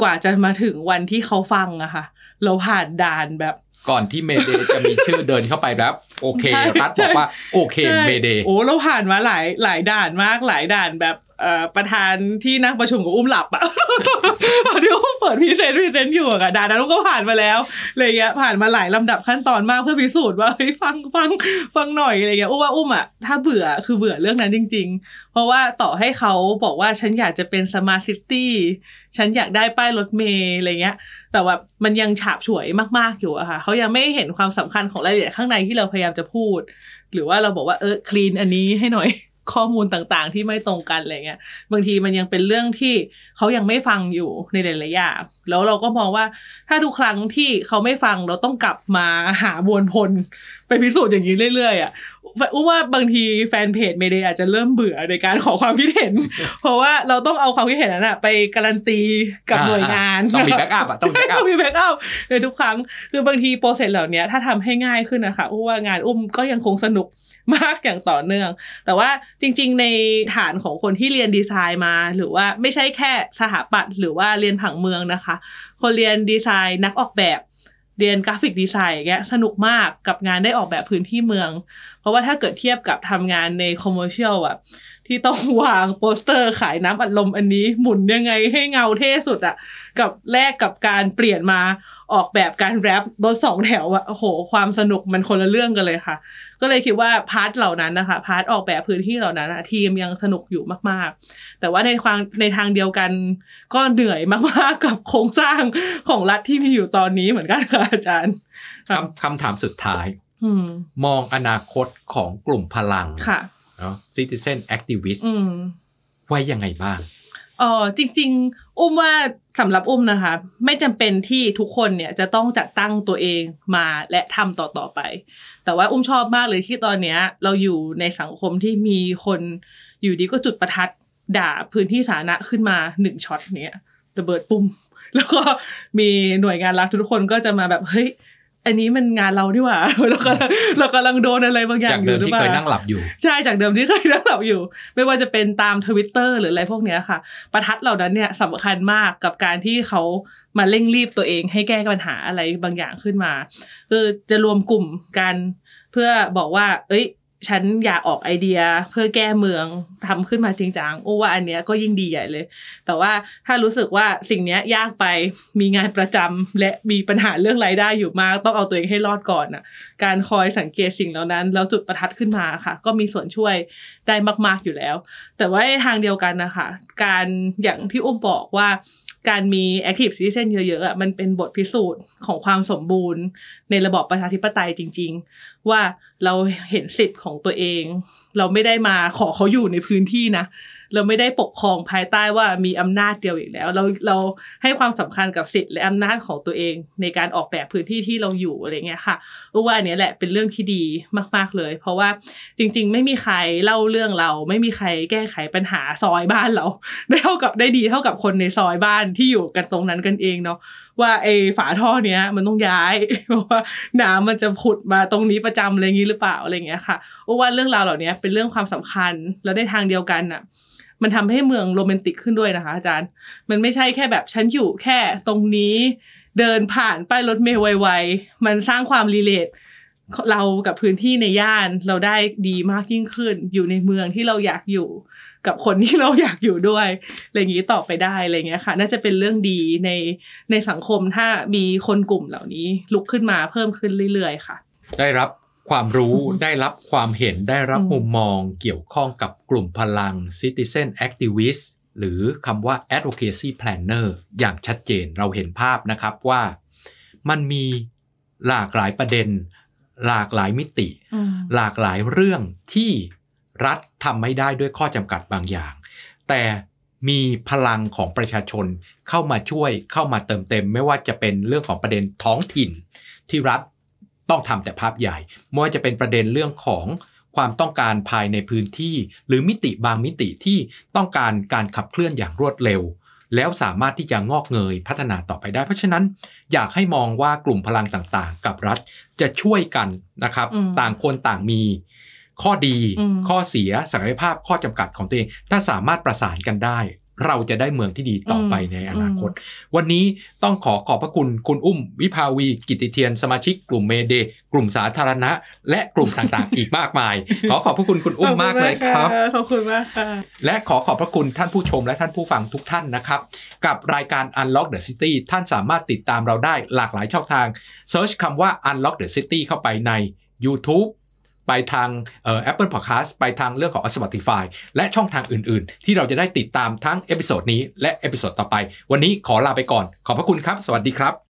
กว่าจะมาถึงวันที่เขาฟังอะค่ะ เราผ่านด่านแบบ ก่อนที่เมเดย์จะมีชื่อเดินเข้าไปแล้วโอเคใช่รัฐบอกว่าโอเคใช่เมเดย์โอ้เราผ่านมาหลายหลายด่านมากหลายด่านแบบเอ่อ ประธานที่นั่งประชุมกับอุ้มหลับอะตอนที่อุ้มเปิด present present อยู่อะด่านั้นก็ผ่านมาแล้วอะไรเงี้ยผ่านมาหลายลำดับขั้นตอนมากเพื่อพิสูจน์ว่าเฮ้ยฟังฟังฟังหน่อยอะไรเงี้ยอุ้มว่าอุ้มอะถ้าเบื่อคือเบื่อเรื่องนั้นจริง ๆ เพราะว่าต่อให้เขาบอกว่าฉันอยากจะเป็น smart city ฉันอยากได้ป้ายรถเมล์อะไรเงี้ย แต่ว่ามันยังฉาบฉวยมากๆอยู่อะค่ะเขายังไม่เห็นความสำคัญของรายละเอียดข้างในที่เราพยายามจะพูด หรือว่าเราบอกว่าเออ clean อันนี้ให้หน่อย ข้อมูลต่างๆ ที่ไม่ตรงกันอะไรเงี้ย บางทีมันยังเป็นเรื่องที่เขายังไม่ฟังอยู่ในหลายๆอย่างแล้วเราก็มองว่าถ้าทุกครั้งที่เขาไม่ฟังเราต้องกลับมาหาบวนพลไปพิสูจน์อย่างนี้เรื่อยๆอะอุ้มว่าบางที fanpage Mayday อาจจะเริ่มเบื่อในการขอความคิดเห็น เพราะว่าเราต้องเอาความคิดเห็นนั้นอะไปการันตีกับหน่วยงาน ต้องมี backup อะต้องมี backup ต้องมี backupในทุกครั้ง คือบางที process เหล่านี้ถ้าทำให้ง่ายขึ้นนะคะอุ้มว่างานอุ้มก็ยังคงสนุก มากอย่างต่อเนื่อง แต่ว่าจริง ๆ ในฐานของคนที่เรียนดีไซน์มา หรือว่าไม่ใช่แค่สถาปัตย์หรือว่าเรียนผังเมืองนะคะ คนเรียนดีไซน์นักออกแบบเรียน graphic design อย่างเงี้ยสนุกมากกับงานได้ออกแบบพื้นที่เมือง เพราะว่าถ้าเกิดเทียบกับทำงานใน commercial อะที่ต้องวาง poster ขายน้ำอัดลมอันนี้หมุนยังไงให้เงาเท่สุดอะ กับแลกกับการเปลี่ยนมาออกแบบการ wrap รถสองแถวอะโอ้โห ความสนุกมันคนละเรื่องกันเลยค่ะ ก็เลยคิดว่า part เหล่านั้นนะคะ part ออกแบบพื้นที่เหล่านั้นอะทีมยังสนุกอยู่มากๆ แต่ว่าในความในทางเดียวกันก็เหนื่อยมากๆกับโครงสร้างของรัฐที่มีอยู่ตอนนี้เหมือนกันค่ะอาจารย์ครับคำคำถามสุดท้ายอืมมองอนาคตของกลุ่มพลังค่ะเนาะ citizen activist อืมไว้ยังไงบ้าง เออจริง ๆ อุ้มว่าสำหรับอุ้มนะคะ ไม่จำเป็นที่ทุกคนเนี่ยจะต้องจัดตั้งตัวเองมาและทำต่อๆไป แต่ว่าอุ้มชอบมากเลยที่ตอนเนี้ย เราอยู่ในสังคมที่มีคนอยู่ดีก็จุดประทัดด่าพื้นที่สาธารณะขึ้นมาหนึ่งช็อตเนี้ยระเบิดปุ่ม แล้วก็มีหน่วยงานรัฐทุกคนก็จะมาแบบเฮ้ย อันนี้มันงานเราดีกว่าเรากำลังเรากำลังโดนอะไรบางอย่าจากงอเดิยู่มหรือที่เปล่าเคยนั่งหลับอยู่ ใช่จากเดิมที่เคยนั่งหลับอยู่ ไม่ว่าจะเป็นตามทวิตเตอร์หรืออะไรพวกเนี้ยค่ะ ประทัดเหล่านั้นเนี่ยสำคัญมากกับการที่เขามาเร่งรีบตัวเองให้แก้ปัญหาอะไรบางอย่างขึ้นมา คือจะรวมกลุ่มกันเพื่อบอกว่า เอ้ย ฉันอยากออกไอเดียเพื่อแก้เมืองทำขึ้นมาจริงจังโอ้ว่าอันเนี้ยก็ยิ่งดีใหญ่เลย แต่ว่าถ้ารู้สึกว่าสิ่งเนี้ยยากไปมีงานประจำและมีปัญหาเรื่องรายได้อยู่มาก ต้องเอาตัวเองให้รอดก่อนน่ะ การคอยสังเกตสิ่งเหล่านั้น แล้วจุดประทัดขึ้นมาค่ะ ก็มีส่วนช่วยได้มาก ๆอยู่แล้ว แต่ว่าทางเดียวกันนะคะการอย่างที่อุ้มบอกว่า การมี active citizen เยอะๆอะมันเป็นบทพิสูจน์ของความสมบูรณ์ ในระบอบประชาธิปไตยจริง ๆ ว่าเราเห็นสิทธิ์ของตัวเอง เราไม่ได้มาขอเขาอยู่ในพื้นที่นะ เราไม่ได้ปกครองภายใต้ว่ามีอำนาจเดียวอีกแล้ว เราเราให้ความสำคัญกับสิทธิ์และอำนาจของตัวเองในการออกแบบพื้นที่ที่เราอยู่อะไรเงี้ยค่ะรู้ว่าอันนี้แหละเป็นเรื่องที่ดีมาก ๆเลย เพราะว่าจริง ๆ ไม่มีใครเล่าเรื่องเรา ไม่มีใครแก้ไขปัญหาซอยบ้านเราได้เท่ากับได้ดีเท่ากับคนในซอยบ้านที่อยู่กันตรงนั้นกันเองเนาะว่าไอ้ฝาท่อเนี้ยมันต้องย้ายเพราะว่าน้ำมันจะผุดมาตรงนี้ประจำอะไรอย่างนี้หรือเปล่าอะไรเงี้ยค่ะเพราะว่าเรื่องราวเหล่านี้เป็นเรื่องความสำคัญแล้วในทางเดียวกันน่ะ มันทำให้เมืองโรแมนติกขึ้นด้วยนะคะ อาจารย์ มันไม่ใช่แค่แบบฉันอยู่แค่ตรงนี้เดินผ่านป้ายรถเมล์ไวๆ มันสร้างความรีเลทเรากับพื้นที่ในย่านเราได้ดีมากยิ่งขึ้น อยู่ในเมืองที่เราอยากอยู่ กับคนที่เราอยากอยู่ด้วยอะไรอย่างนี้ต่อไปได้อะไรเงี้ยค่ะ น่าจะเป็นเรื่องดีในในสังคมถ้ามีคนกลุ่มเหล่านี้ ลุกขึ้นมาเพิ่มขึ้นเรื่อยๆ ค่ะ ได้รับ ความรู้ได้รับความเห็นได้รับอืมมุมมองเกี่ยวข้องกับกลุ่มพลัง citizen activist หรือคำว่า advocacy planner อย่างชัดเจนเราเห็นภาพนะครับว่ามันมีหลากหลายประเด็น หลากหลายมิติอืมหลากหลายเรื่องที่รัฐทำไม่ได้ด้วยข้อจำกัดบางอย่าง แต่มีพลังของประชาชนเข้ามาช่วยเข้ามาเติมเต็ม ไม่ว่าจะเป็นเรื่องของประเด็นท้องถิ่น ที่รัฐ ต้องทำแต่ภาพใหญ่ไม่ว่าจะเป็นประเด็นเรื่องของความต้องการภายในพื้นที่ หรือมิติบางมิติที่ต้องการการขับเคลื่อนอย่างรวดเร็ว แล้วสามารถที่จะงอกเงยพัฒนาต่อไปได้ เพราะฉะนั้นอยากให้มองว่ากลุ่มพลังต่างๆ กับรัฐจะช่วยกันนะครับอืมต่างคนต่างมี ข้อดีอืมข้อเสียศักยภาพข้อจำกัดของตัวเอง ถ้าสามารถประสานกันได้ เราจะได้เมืองที่ดีต่อไปในอนาคต วันนี้ต้องขอขอบพระคุณคุณอุ้ม วิภาวี กิติเทียนสมาชิกกลุ่ม Mayday กลุ่มสาธารณะ และกลุ่มต่างๆ อีกมากมาย ขอขอบพระคุณคุณอุ้มมากเลยครับขอบคุณมากค่ะและขอขอบพระคุณท่านผู้ชมและท่านผู้ฟังทุกท่านนะครับ กับรายการ Unlock the City ท่านสามารถติดตามเราได้หลากหลายช่องทาง Search คำว่า Unlock the City เข้าไปใน YouTube ไปทางเอ่อ Apple Podcast ไปทางเรื่องของ Spotify และช่องทางอื่น ๆ ที่เราจะได้ติดตามทั้ง episode นี้และ episode ต่อไป วันนี้ขอลาไปก่อน ขอบพระคุณครับ สวัสดีครับ